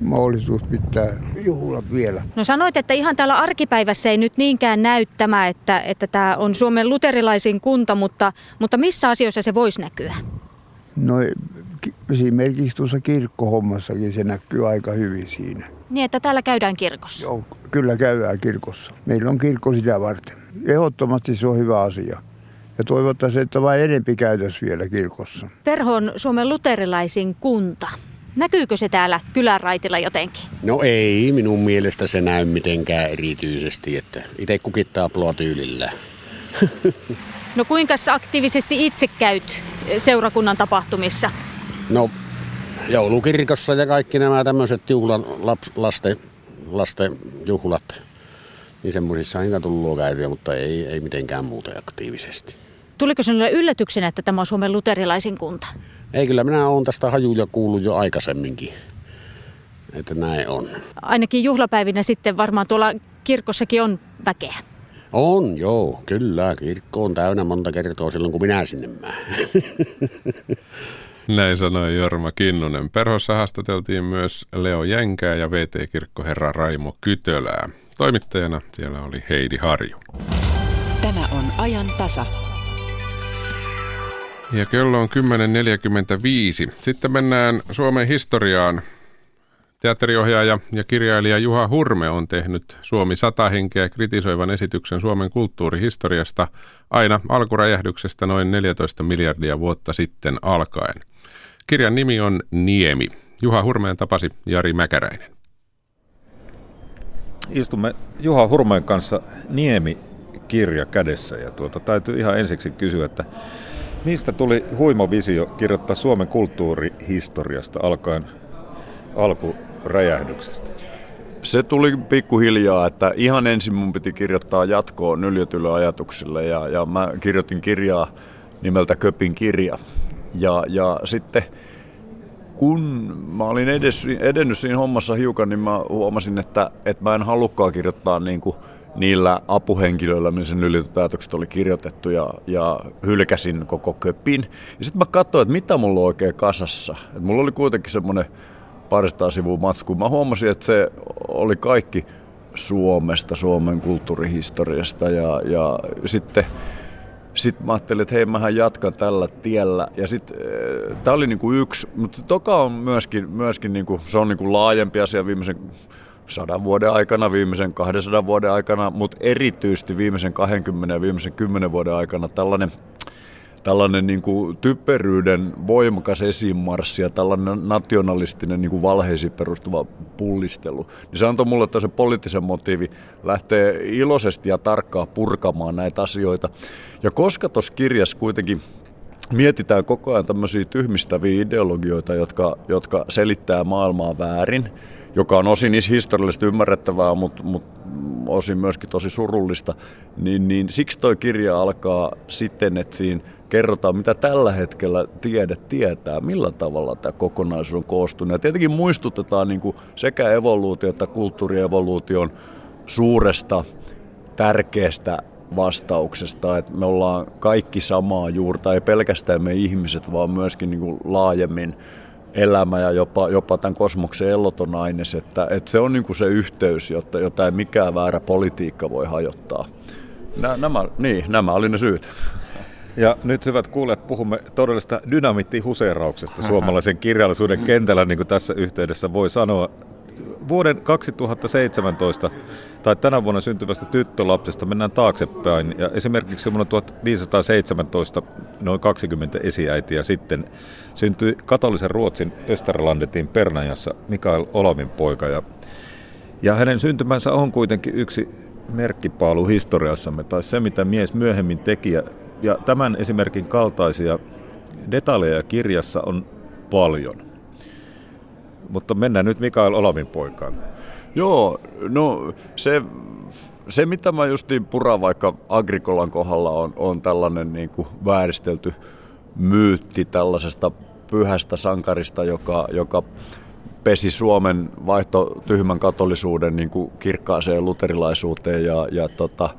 mahdollisuus pitää juhlat vielä. No sanoit, että ihan täällä arkipäivässä ei nyt niinkään näy tämä, että, että tämä on Suomen luterilaisin kunta, mutta, mutta missä asioissa se voisi näkyä? No esimerkiksi tuossa kirkkohommassakin se näkyy aika hyvin siinä. Niin, että täällä käydään kirkossa? Joo, kyllä käydään kirkossa. Meillä on kirkko sitä varten. Ehdottomasti se on hyvä asia. Ja toivottavasti, että vain enempi käytös vielä kirkossa. Perho on Suomen luterilaisin kunta. Näkyykö se täällä kyläraitilla jotenkin? No ei minun mielestä se näy mitenkään erityisesti, että itse kukittaa tyylillä. No kuinka aktiivisesti itse käyt seurakunnan tapahtumissa? No joulukirkossa ja kaikki nämä tämmöiset juhlan, laps, lasten, lasten juhlat, niin semmoisissa aina tullut käytyä, mutta ei, ei mitenkään muuta aktiivisesti. Tuliko sinulle yllätyksenä, että tämä on Suomen luterilaisin kunta? Ei, kyllä minä olen tästä hajuja kuullut jo aikaisemminkin, että näin on. Ainakin juhlapäivinä sitten varmaan tuolla kirkossakin on väkeä. On, joo, kyllä. Kirkko on täynnä monta kertaa silloin, kun minä sinne mä. Näin sanoi Jorma Kinnunen. Perhossa haastateltiin myös Leo Jänkää ja VT-kirkkoherra Raimo Kytölää. Toimittajana siellä oli Heidi Harju. Tämä on ajan tasa. Ja kello on 10.45. Sitten mennään Suomen historiaan. Teatteriohjaaja ja kirjailija Juha Hurme on tehnyt Suomi sata henkeä kritisoivan esityksen Suomen kulttuurihistoriasta aina alkuräjähdyksestä noin 14 miljardia vuotta sitten alkaen. Kirjan nimi on Niemi. Juha Hurmeen tapasi Jari Mäkäräinen. Istumme Juha Hurmeen kanssa Niemi-kirja kädessä ja tuota, täytyy ihan ensiksi kysyä, että mistä tuli huimo visio kirjoittaa Suomen kulttuurihistoriasta alkaen alkuräjähdyksestä? Se tuli pikkuhiljaa, että ihan ensin mun piti kirjoittaa jatkoa nyljötylle ajatuksille ja, ja mä kirjoitin kirjaa nimeltä Köpin kirja. Ja, ja sitten kun mä olin edes, edennyt siinä hommassa hiukan, niin mä huomasin, että, että mä en halukkaan kirjoittaa niin kuin niillä apuhenkilöillä, millä sen ylitysäätökset oli kirjoitettu ja, ja hylkäsin koko köpin. Ja sitten mä katsoin, että mitä mulla on oikein kasassa. Et mulla oli kuitenkin semmoinen parista sivua matsku. Mä huomasin, että se oli kaikki Suomesta, Suomen kulttuurihistoriasta ja, ja sitten sitten mä ajattelin, että hei, mähän jatkan tällä tiellä. Ja sitten eh, tämä oli niinku yksi, mutta toka on myöskin, myöskin niinku, se on niinku laajempi asia viimeisen sadan vuoden aikana, viimeisen 200 vuoden aikana, mutta erityisesti viimeisen 20 ja viimeisen 10 vuoden aikana tällainen tällainen niin kuin typeryyden voimakas esimarssi ja tällainen nationalistinen niin kuin valheisiin perustuva pullistelu, niin se antoi mulle tämmöisen poliittisen motiivi lähteä iloisesti ja tarkkaan purkamaan näitä asioita. Ja koska tuossa kirjassa kuitenkin mietitään koko ajan tämmöisiä tyhmistäviä ideologioita, jotka, jotka selittää maailmaa väärin, joka on osin historiallisesti ymmärrettävää, mutta, mutta osin myöskin tosi surullista, niin, niin siksi toi kirja alkaa sitten, että siinä kerrotaan, mitä tällä hetkellä tiede tietää, millä tavalla tämä kokonaisuus on koostunut. Ja tietenkin muistutetaan niin kuin sekä evoluutio- että kulttuurievoluution suuresta, tärkeästä vastauksesta, että me ollaan kaikki samaa juurta, ei pelkästään me ihmiset, vaan myöskin niin kuin laajemmin elämä ja jopa, jopa tämän kosmoksen elloton aines, että, että se on niin kuin se yhteys, jota, jota ei mikään väärä politiikka voi hajottaa. Nämä, niin, nämä oli ne syyt. Ja nyt hyvät kuulijat, puhumme todellista dynamiittihuseerauksesta suomalaisen kirjallisuuden kentällä, niin kuin tässä yhteydessä voi sanoa. Vuoden 2017 tai tänä vuonna syntyvästä tyttölapsesta mennään taaksepäin. Ja esimerkiksi vuonna 1517, noin 20 esiäitiä sitten, syntyi katolisen Ruotsin Österlandetin Pernajassa Mikael Olamin poika. Ja, ja hänen syntymänsä on kuitenkin yksi merkkipaalu historiassamme, tai se mitä mies myöhemmin teki. Ja tämän esimerkin kaltaisia detaljeja kirjassa on paljon. Mutta mennään nyt Mikael Olavin poikaan. Joo, no se, se mitä mä justiin puran vaikka Agrikolan kohdalla on, on tällainen niin kuin vääristelty myytti tällaisesta pyhästä sankarista, joka, joka pesi Suomen vaihto tyhmän katolisuuden niin kuin kirkkaaseen luterilaisuuteen ja, ja tota,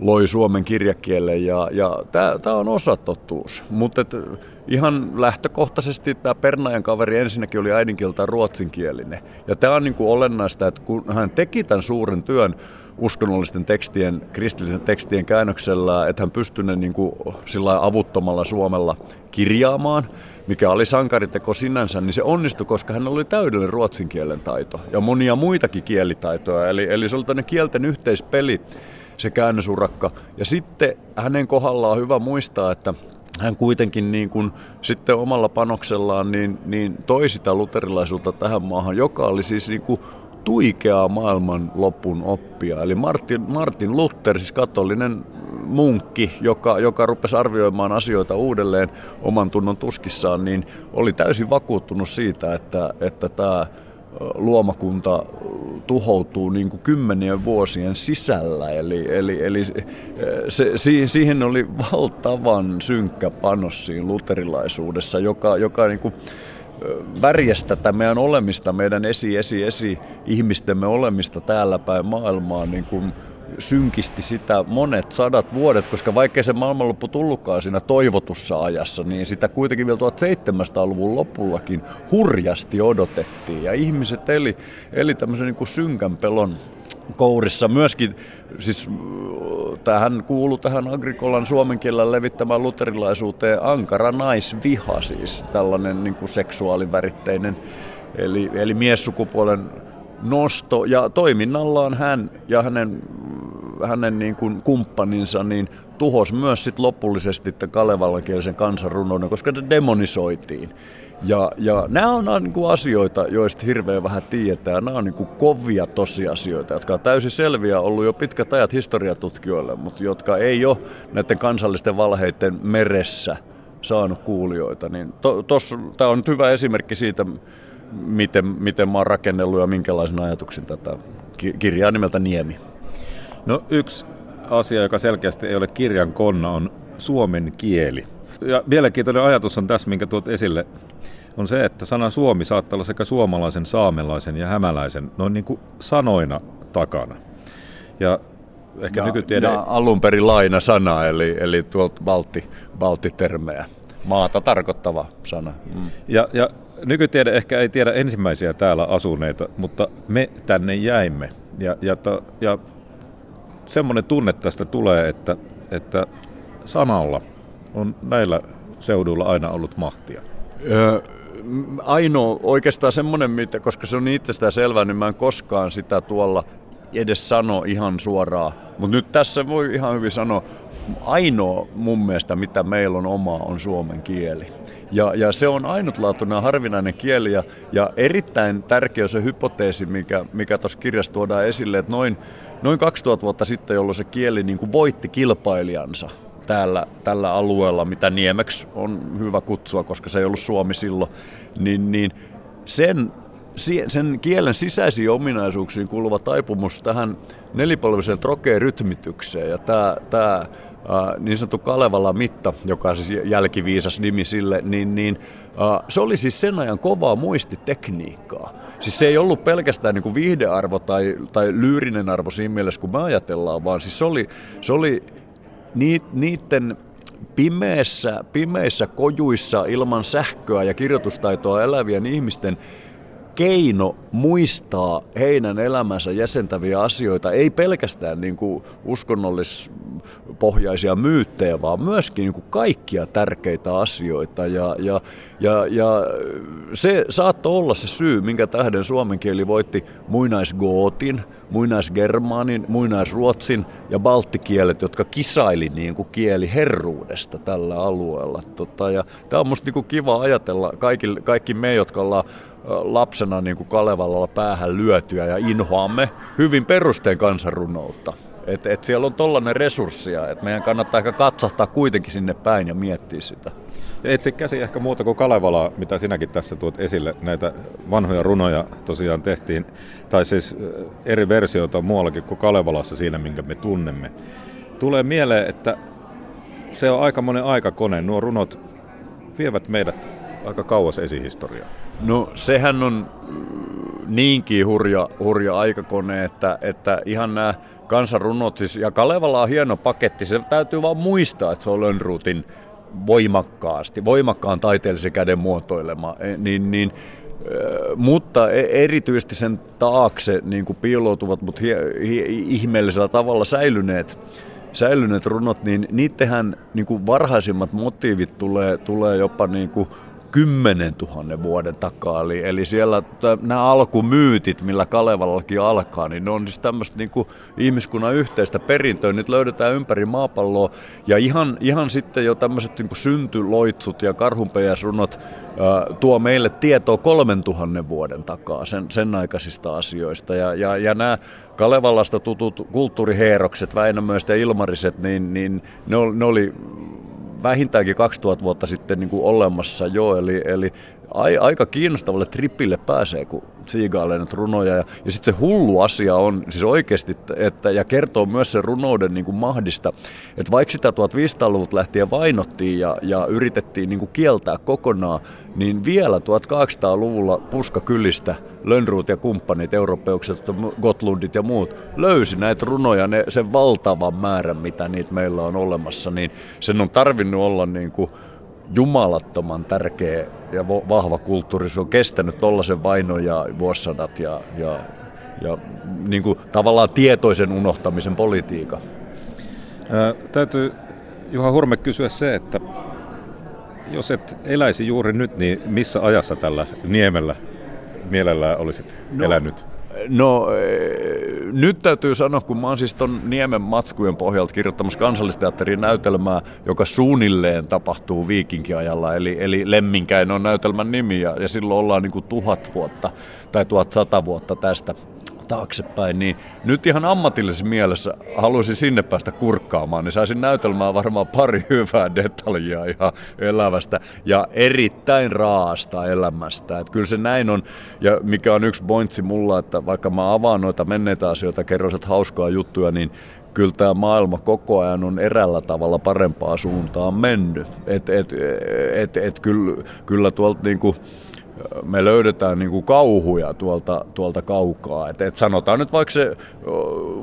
loi suomen kirjakielen ja, ja tämä on osatotuus. Mutta ihan lähtökohtaisesti tämä Pernajan kaveri ensinnäkin oli äidinkieltä ruotsinkielinen. Ja tämä on niin kuin olennaista, että kun hän teki tämän suuren työn uskonnollisten tekstien, kristillisen tekstien käännöksellä, että hän pystyi ne niin kuin sillä avuttomalla suomella kirjaamaan, mikä oli sankariteko sinänsä, niin se onnistui, koska hän oli täydellinen ruotsin kielen taito ja monia muitakin kielitaitoja. Eli, eli se oli tämmöinen kielten yhteispeli, se käännösurakka. Ja sitten hänen kohdallaan on hyvä muistaa, että hän kuitenkin niin kuin sitten omalla panoksellaan niin, niin toi sitä luterilaisuutta tähän maahan, joka oli siis niin kuin tuikeaa maailman lopun oppia. Eli Martin, Martin Luther, siis katolinen munkki, joka, joka rupesi arvioimaan asioita uudelleen oman tunnon tuskissaan, niin oli täysin vakuuttunut siitä, että, että tämä luomakunta tuhoutuu niin kuin kymmenien vuosien sisällä. Eli, eli, eli se, siihen oli valtavan synkkä panos siinä luterilaisuudessa, joka, joka niin kuin värjästä tätä meidän olemista, meidän esi, esi, esi ihmistemme olemista täällä päin maailmaa niin kuin synkisti sitä monet sadat vuodet, koska vaikkei se maailmanloppu tullutkaan siinä toivotussa ajassa, niin sitä kuitenkin vielä 1700-luvun lopullakin hurjasti odotettiin. Ja ihmiset eli, eli tämmöisen niin kuin synkän pelon kourissa. Myöskin, siis tähän kuuluu tähän Agrikolan suomen kielellä levittämään luterilaisuuteen ankara naisviha, siis tällainen niin kuin seksuaaliväritteinen, eli, eli miessukupuolen nosto ja toiminnallaan hän ja hänen, hänen niin kuin kumppaninsa niin tuhos myös sit lopullisesti kalevalankielisen kansanrunouden, koska ne demonisoitiin. Ja, ja nämä on niin kuin asioita, joista hirveän vähän tiedetään. Nämä on niin kuin kovia tosiasioita, jotka on täysin selviä ollut jo pitkät ajat historiatutkijoille, mutta jotka ei ole näiden kansallisten valheiden meressä saanut kuulijoita. Niin to, Tämä on nyt hyvä esimerkki siitä, miten, miten mä oon rakennellut ja minkälaisen ajatuksen tätä kirjaa nimeltä Niemi. No yksi asia, joka selkeästi ei ole kirjan konna, on suomen kieli. Ja mielenkiintoinen ajatus on tässä, minkä tuot esille, on se, että sana Suomi saattaa olla sekä suomalaisen, saamelaisen ja hämäläisen noin niin kuin sanoina takana. Ja ehkä ja, nykytiede... Ja alun perin laina sana, eli, eli tuolta balti, baltitermejä. Maata tarkoittava sana. Mm. Ja, ja nykytiede ehkä ei tiedä ensimmäisiä täällä asuneita, mutta me tänne jäimme. Ja, ja, ta, ja semmoinen tunne tästä tulee, että, että sanalla on näillä seuduilla aina ollut mahtia. Öö, ainoa oikeastaan semmoinen, koska se on itsestään selvää, niin mä en koskaan sitä tuolla edes sano ihan suoraan. Mutta nyt tässä voi ihan hyvin sanoa, ainoa mun mielestä, mitä meillä on omaa, on suomen kieli. Ja, ja se on ainutlaatuinen harvinainen kieli ja, ja erittäin tärkeä se hypoteesi, mikä, mikä tuossa kirjassa tuodaan esille, että noin, noin 2000 vuotta sitten, jolloin se kieli niin kuin voitti kilpailijansa täällä, tällä alueella, mitä Niemeksi on hyvä kutsua, koska se ei ollut Suomi silloin, niin, niin sen sen kielen sisäisiin ominaisuuksiin kuuluva taipumus tähän nelipolviseen trokee-rytmitykseen. Ja tämä, tämä niin sanottu Kalevala mitta, joka on siis jälkiviisas nimi sille, niin, niin se oli siis sen ajan kovaa muistitekniikkaa. Siis se ei ollut pelkästään niin kuin viihdearvo tai, tai lyyrinen arvo siinä mielessä, kun me ajatellaan, vaan siis se oli, se oli niiden pimeissä kojuissa ilman sähköä ja kirjoitustaitoa elävien ihmisten keino muistaa heidän elämänsä jäsentäviä asioita, ei pelkästään niin kuin uskonnollis pohjaisia myyttejä, vaan myöskin niin kuin kaikkia tärkeitä asioita. Ja, ja, ja, ja se saattoi olla se syy, minkä tähden suomen kieli voitti muinaisgootin, muinaisgermaanin, muinaisruotsin ja balttikielet, jotka kisaili niin kuin kieli herruudesta tällä alueella. Tota, ja tämä on musta niin kuin kiva ajatella kaikki, kaikki me, jotka ollaan lapsena niin kuin Kalevalalla päähän lyötyä ja inhoamme hyvin perusteen kansanrunoutta. Et, et siellä on tollainen resurssia, että meidän kannattaa ehkä katsahtaa kuitenkin sinne päin ja miettiä sitä. Etsi käsi ehkä muuta kuin Kalevalaa, mitä sinäkin tässä tuot esille. Näitä vanhoja runoja tosiaan tehtiin, tai siis eri versioita muuallakin kuin Kalevalassa siinä, minkä me tunnemme. Tulee mieleen, että se on aika monen aikakone. Nuo runot vievät meidät aika kauas esihistoriaa. No sehän on niinkin hurja, hurja aikakone, että, että ihan nämä kansanrunot, siis, ja Kalevala on hieno paketti, se täytyy vaan muistaa, että se on Lönnruutin voimakkaasti, voimakkaan taiteellisen käden muotoilema, e, niin, niin mutta e, erityisesti sen taakse niin kuin piiloutuvat, mutta hie, hie, ihmeellisellä tavalla säilyneet, säilyneet runot, niin niittenhän niin kuin varhaisimmat motiivit tulee, tulee jopa niin kuin 10 000 vuoden takaa. Eli, eli siellä nämä alkumyytit, millä Kalevalakin alkaa, niin ne on siis tämmöistä niin kuin ihmiskunnan yhteistä perintöä. Nyt löydetään ympäri maapalloa ja ihan, ihan sitten jo tämmöiset niin syntyloitsut ja karhunpeijäsrunot tuo meille tietoa 3000 vuoden takaa sen, sen aikaisista asioista. Ja, ja, ja nämä Kalevalasta tutut kulttuuriheerokset, Väinämöiset ja Ilmariset, niin, niin ne, oli, ne oli vähintäänkin 2000 vuotta sitten niin kuin olemassa jo, eli, eli aika kiinnostavalle tripille pääsee, kun siigailee näitä runoja. Ja, ja sitten se hullu asia on siis oikeasti, että, ja kertoo myös sen runouden niin kuin mahdista, että vaikka sitä 1500-luvulta lähtien vainottiin ja, ja yritettiin niin kuin kieltää kokonaan, niin vielä 1800-luvulla puskakylistä Lönnruut ja kumppanit, europeukset, Gotlundit ja muut, löysi näitä runoja, ne, sen valtavan määrän, mitä niitä meillä on olemassa, niin sen on tarvinnut olla niin kuin jumalattoman tärkeä ja vahva kulttuuri. Se on kestänyt tollaisen vainon ja vuosisadat ja, ja, ja niin kuin tavallaan tietoisen unohtamisen politiikan. Ää, täytyy Juha Hurme kysyä se, että jos et eläisi juuri nyt, niin missä ajassa tällä niemellä mielellään olisit no, elänyt? No nyt täytyy sanoa, kun mä oon siis ton Niemen matskujen pohjalta kirjoittamassa kansallisteatterin näytelmää, joka suunnilleen tapahtuu viikinkiajalla, eli, eli Lemminkäin on näytelmän nimi, ja, ja silloin ollaan niin kuin tuhat vuotta tai tuhat sata vuotta tästä taaksepäin, niin nyt ihan ammatillisessa mielessä haluaisin sinne päästä kurkkaamaan, niin saisin näytelmään varmaan pari hyvää detaljia ihan elävästä ja erittäin raasta elämästä. Että kyllä se näin on, ja mikä on yksi pointsi mulla, että vaikka mä avaan noita menneitä asioita, kerron hauskaa juttuja, niin kyllä tämä maailma koko ajan on erällä tavalla parempaa suuntaan mennyt. Et, et, et, et, kyllä, kyllä tuolta niinku, me löydetään niin kuin kauhuja tuolta, tuolta kaukaa. Et, et sanotaan nyt vaikka se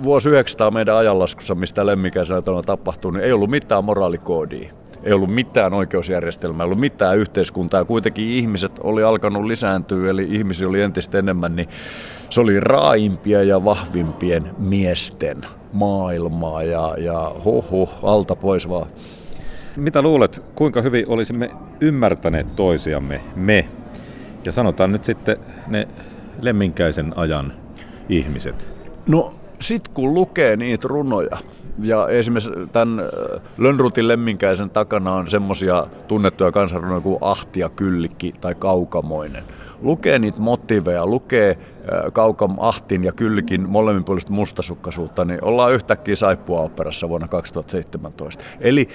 vuosi 900 meidän ajanlaskussa, mistä lemmikäisenä tapahtuu, niin ei ollut mitään moraalikoodia. Ei ollut mitään oikeusjärjestelmää, ei ollut mitään yhteiskuntaa. Kuitenkin ihmiset oli alkanut lisääntyä, eli ihmisiä oli entistä enemmän, niin se oli raaimpia ja vahvimpien miesten maailmaa ja, ja huh, alta pois vaan. Mitä luulet, kuinka hyvin olisimme ymmärtäneet toisiamme, me, ja sanotaan nyt sitten ne lemminkäisen ajan ihmiset. No sit kun lukee niitä runoja, ja esimerkiksi tämän Lönnrutin lemminkäisen takana on semmoisia tunnettuja kansanrunoja kuin Ahti ja Kyllikki tai Kaukamoinen. Lukee niitä motiveja, lukee Kaukam Ahtin ja Kyllikin molemminpuolista mustasukkaisuutta, niin ollaan yhtäkkiä Saippua-operassa vuonna 2017. Eli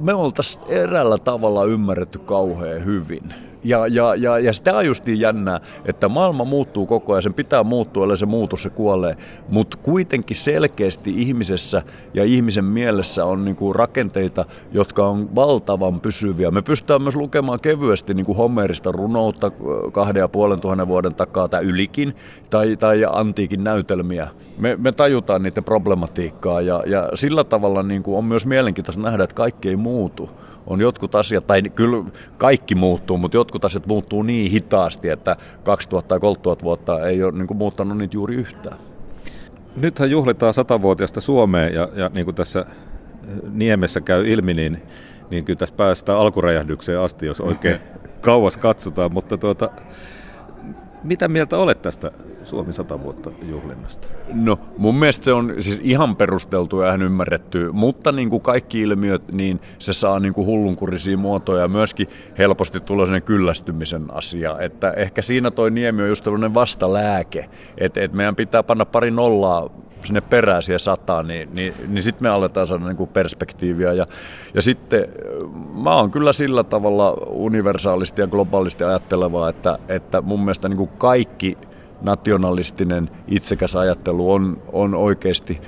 me oltaisiin eräällä tavalla ymmärretty kauhean hyvin. Ja, ja, ja, ja sitä on justiin jännää, että maailma muuttuu koko ajan, sen pitää muuttua, ellei se muutu, se kuolee. Mutta kuitenkin selkeästi ihmisessä ja ihmisen mielessä on niinku rakenteita, jotka on valtavan pysyviä. Me pystytään myös lukemaan kevyesti niinku Homerista runoutta kahden ja puolen tuhannen vuoden takaa tai ylikin, tai, tai antiikin näytelmiä. Me, me tajutaan niiden problematiikkaa ja, ja sillä tavalla niinku on myös mielenkiintoista nähdä, että kaikki ei muutu on jotkut asiat, tai kyllä kaikki muuttuu, mutta jotkut asiat muuttuu niin hitaasti, että 2000 tai 3000 vuotta ei ole niin kuin muuttanut niitä juuri yhtään. nythän juhlitaan satavuotiaasta Suomeen ja, ja niin kuin tässä Niemessä käy ilmi, niin, niin kyllä tässä päästään alkuräjähdykseen asti, jos oikein kauas katsotaan. Mutta tuota, mitä mieltä olet tästä Suomi 100 vuotta juhlinnasta? No mun mielestä se on siis ihan perusteltu ja ihan ymmärretty, mutta niin kuin kaikki ilmiöt, niin se saa niin kuin hullunkurisia muotoja ja myöskin helposti tulee sellainen kyllästymisen asia. Että ehkä siinä toi Niemi on just tällainen vastalääke, että, että meidän pitää panna pari nollaa sinne perään siihen sataan, niin, niin, niin sitten me aletaan saada niin kuin perspektiiviä. Ja, ja sitten mä oon kyllä sillä tavalla universaalisti ja globaalisti ajatteleva, että, että mun mielestä niin kuin kaikki nationalistinen itsekäs ajattelu on, on oikeasti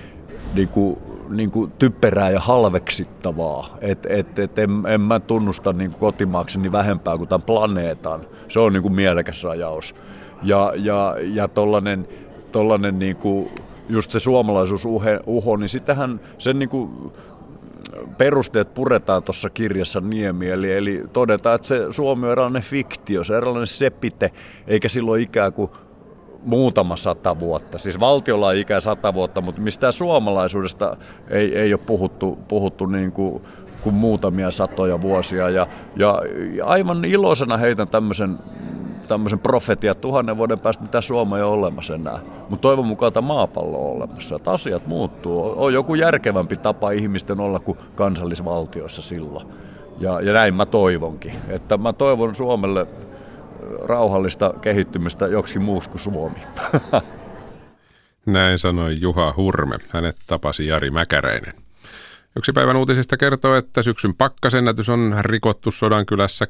niin kuin, niin kuin typerää ja halveksittavaa. Et, et, et en, en mä tunnusta niin kuin kotimaakseni vähempää kuin tämän planeetan. Se on niin kuin mielekäs rajaus. Ja, ja, ja tollanen, tollanen niin kuin, just se suomalaisuus uho, niin sitähän sen niin kuin perusteet puretaan tuossa kirjassa Niemi, eli, eli todetaan, että se Suomi on eräänlainen fiktio, se on eräänlainen sepite, eikä silloin ikään kuin muutama sata vuotta. Siis valtiolla on ikää sata vuotta, mutta mistään suomalaisuudesta ei, ei ole puhuttu, puhuttu niin kuin, kuin muutamia satoja vuosia. Ja, ja, aivan iloisena heitän tämmöisen tämmöisen profetia, tuhannen vuoden päästä mitä Suoma ei ole olemassa enää. Mutta toivon mukaan tämä maapallo on olemassa, että asiat muuttuu. On joku järkevämpi tapa ihmisten olla kuin kansallisvaltioissa silloin. Ja, ja näin mä toivonkin. Että mä toivon Suomelle rauhallista kehittymistä joksikin muuksi kuin Suomi. Näin sanoi Juha Hurme. Hänet tapasi Jari Mäkäräinen. Yksi päivän uutisista kertoo, että syksyn pakkasennätys on rikottu Sodankylässä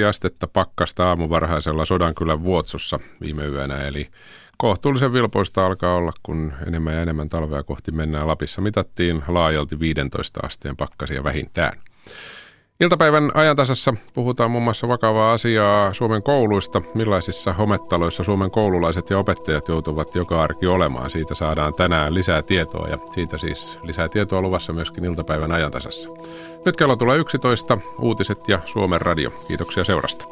22,2 astetta pakkasta aamuvarhaisella Sodankylän vuotsossa viime yönä. Eli kohtuullisen vilpoista alkaa olla, kun enemmän ja enemmän talvea kohti mennään. Lapissa mitattiin laajalti 15 asteen pakkasia vähintään. Iltapäivän ajantasassa puhutaan muun muassa vakavaa asiaa Suomen kouluista, millaisissa hometaloissa Suomen koululaiset ja opettajat joutuvat joka arki olemaan. Siitä saadaan tänään lisää tietoa ja siitä siis lisää tietoa luvassa myöskin iltapäivän ajantasassa. Nyt kello tulee 11, uutiset ja Suomen radio. Kiitoksia seurasta.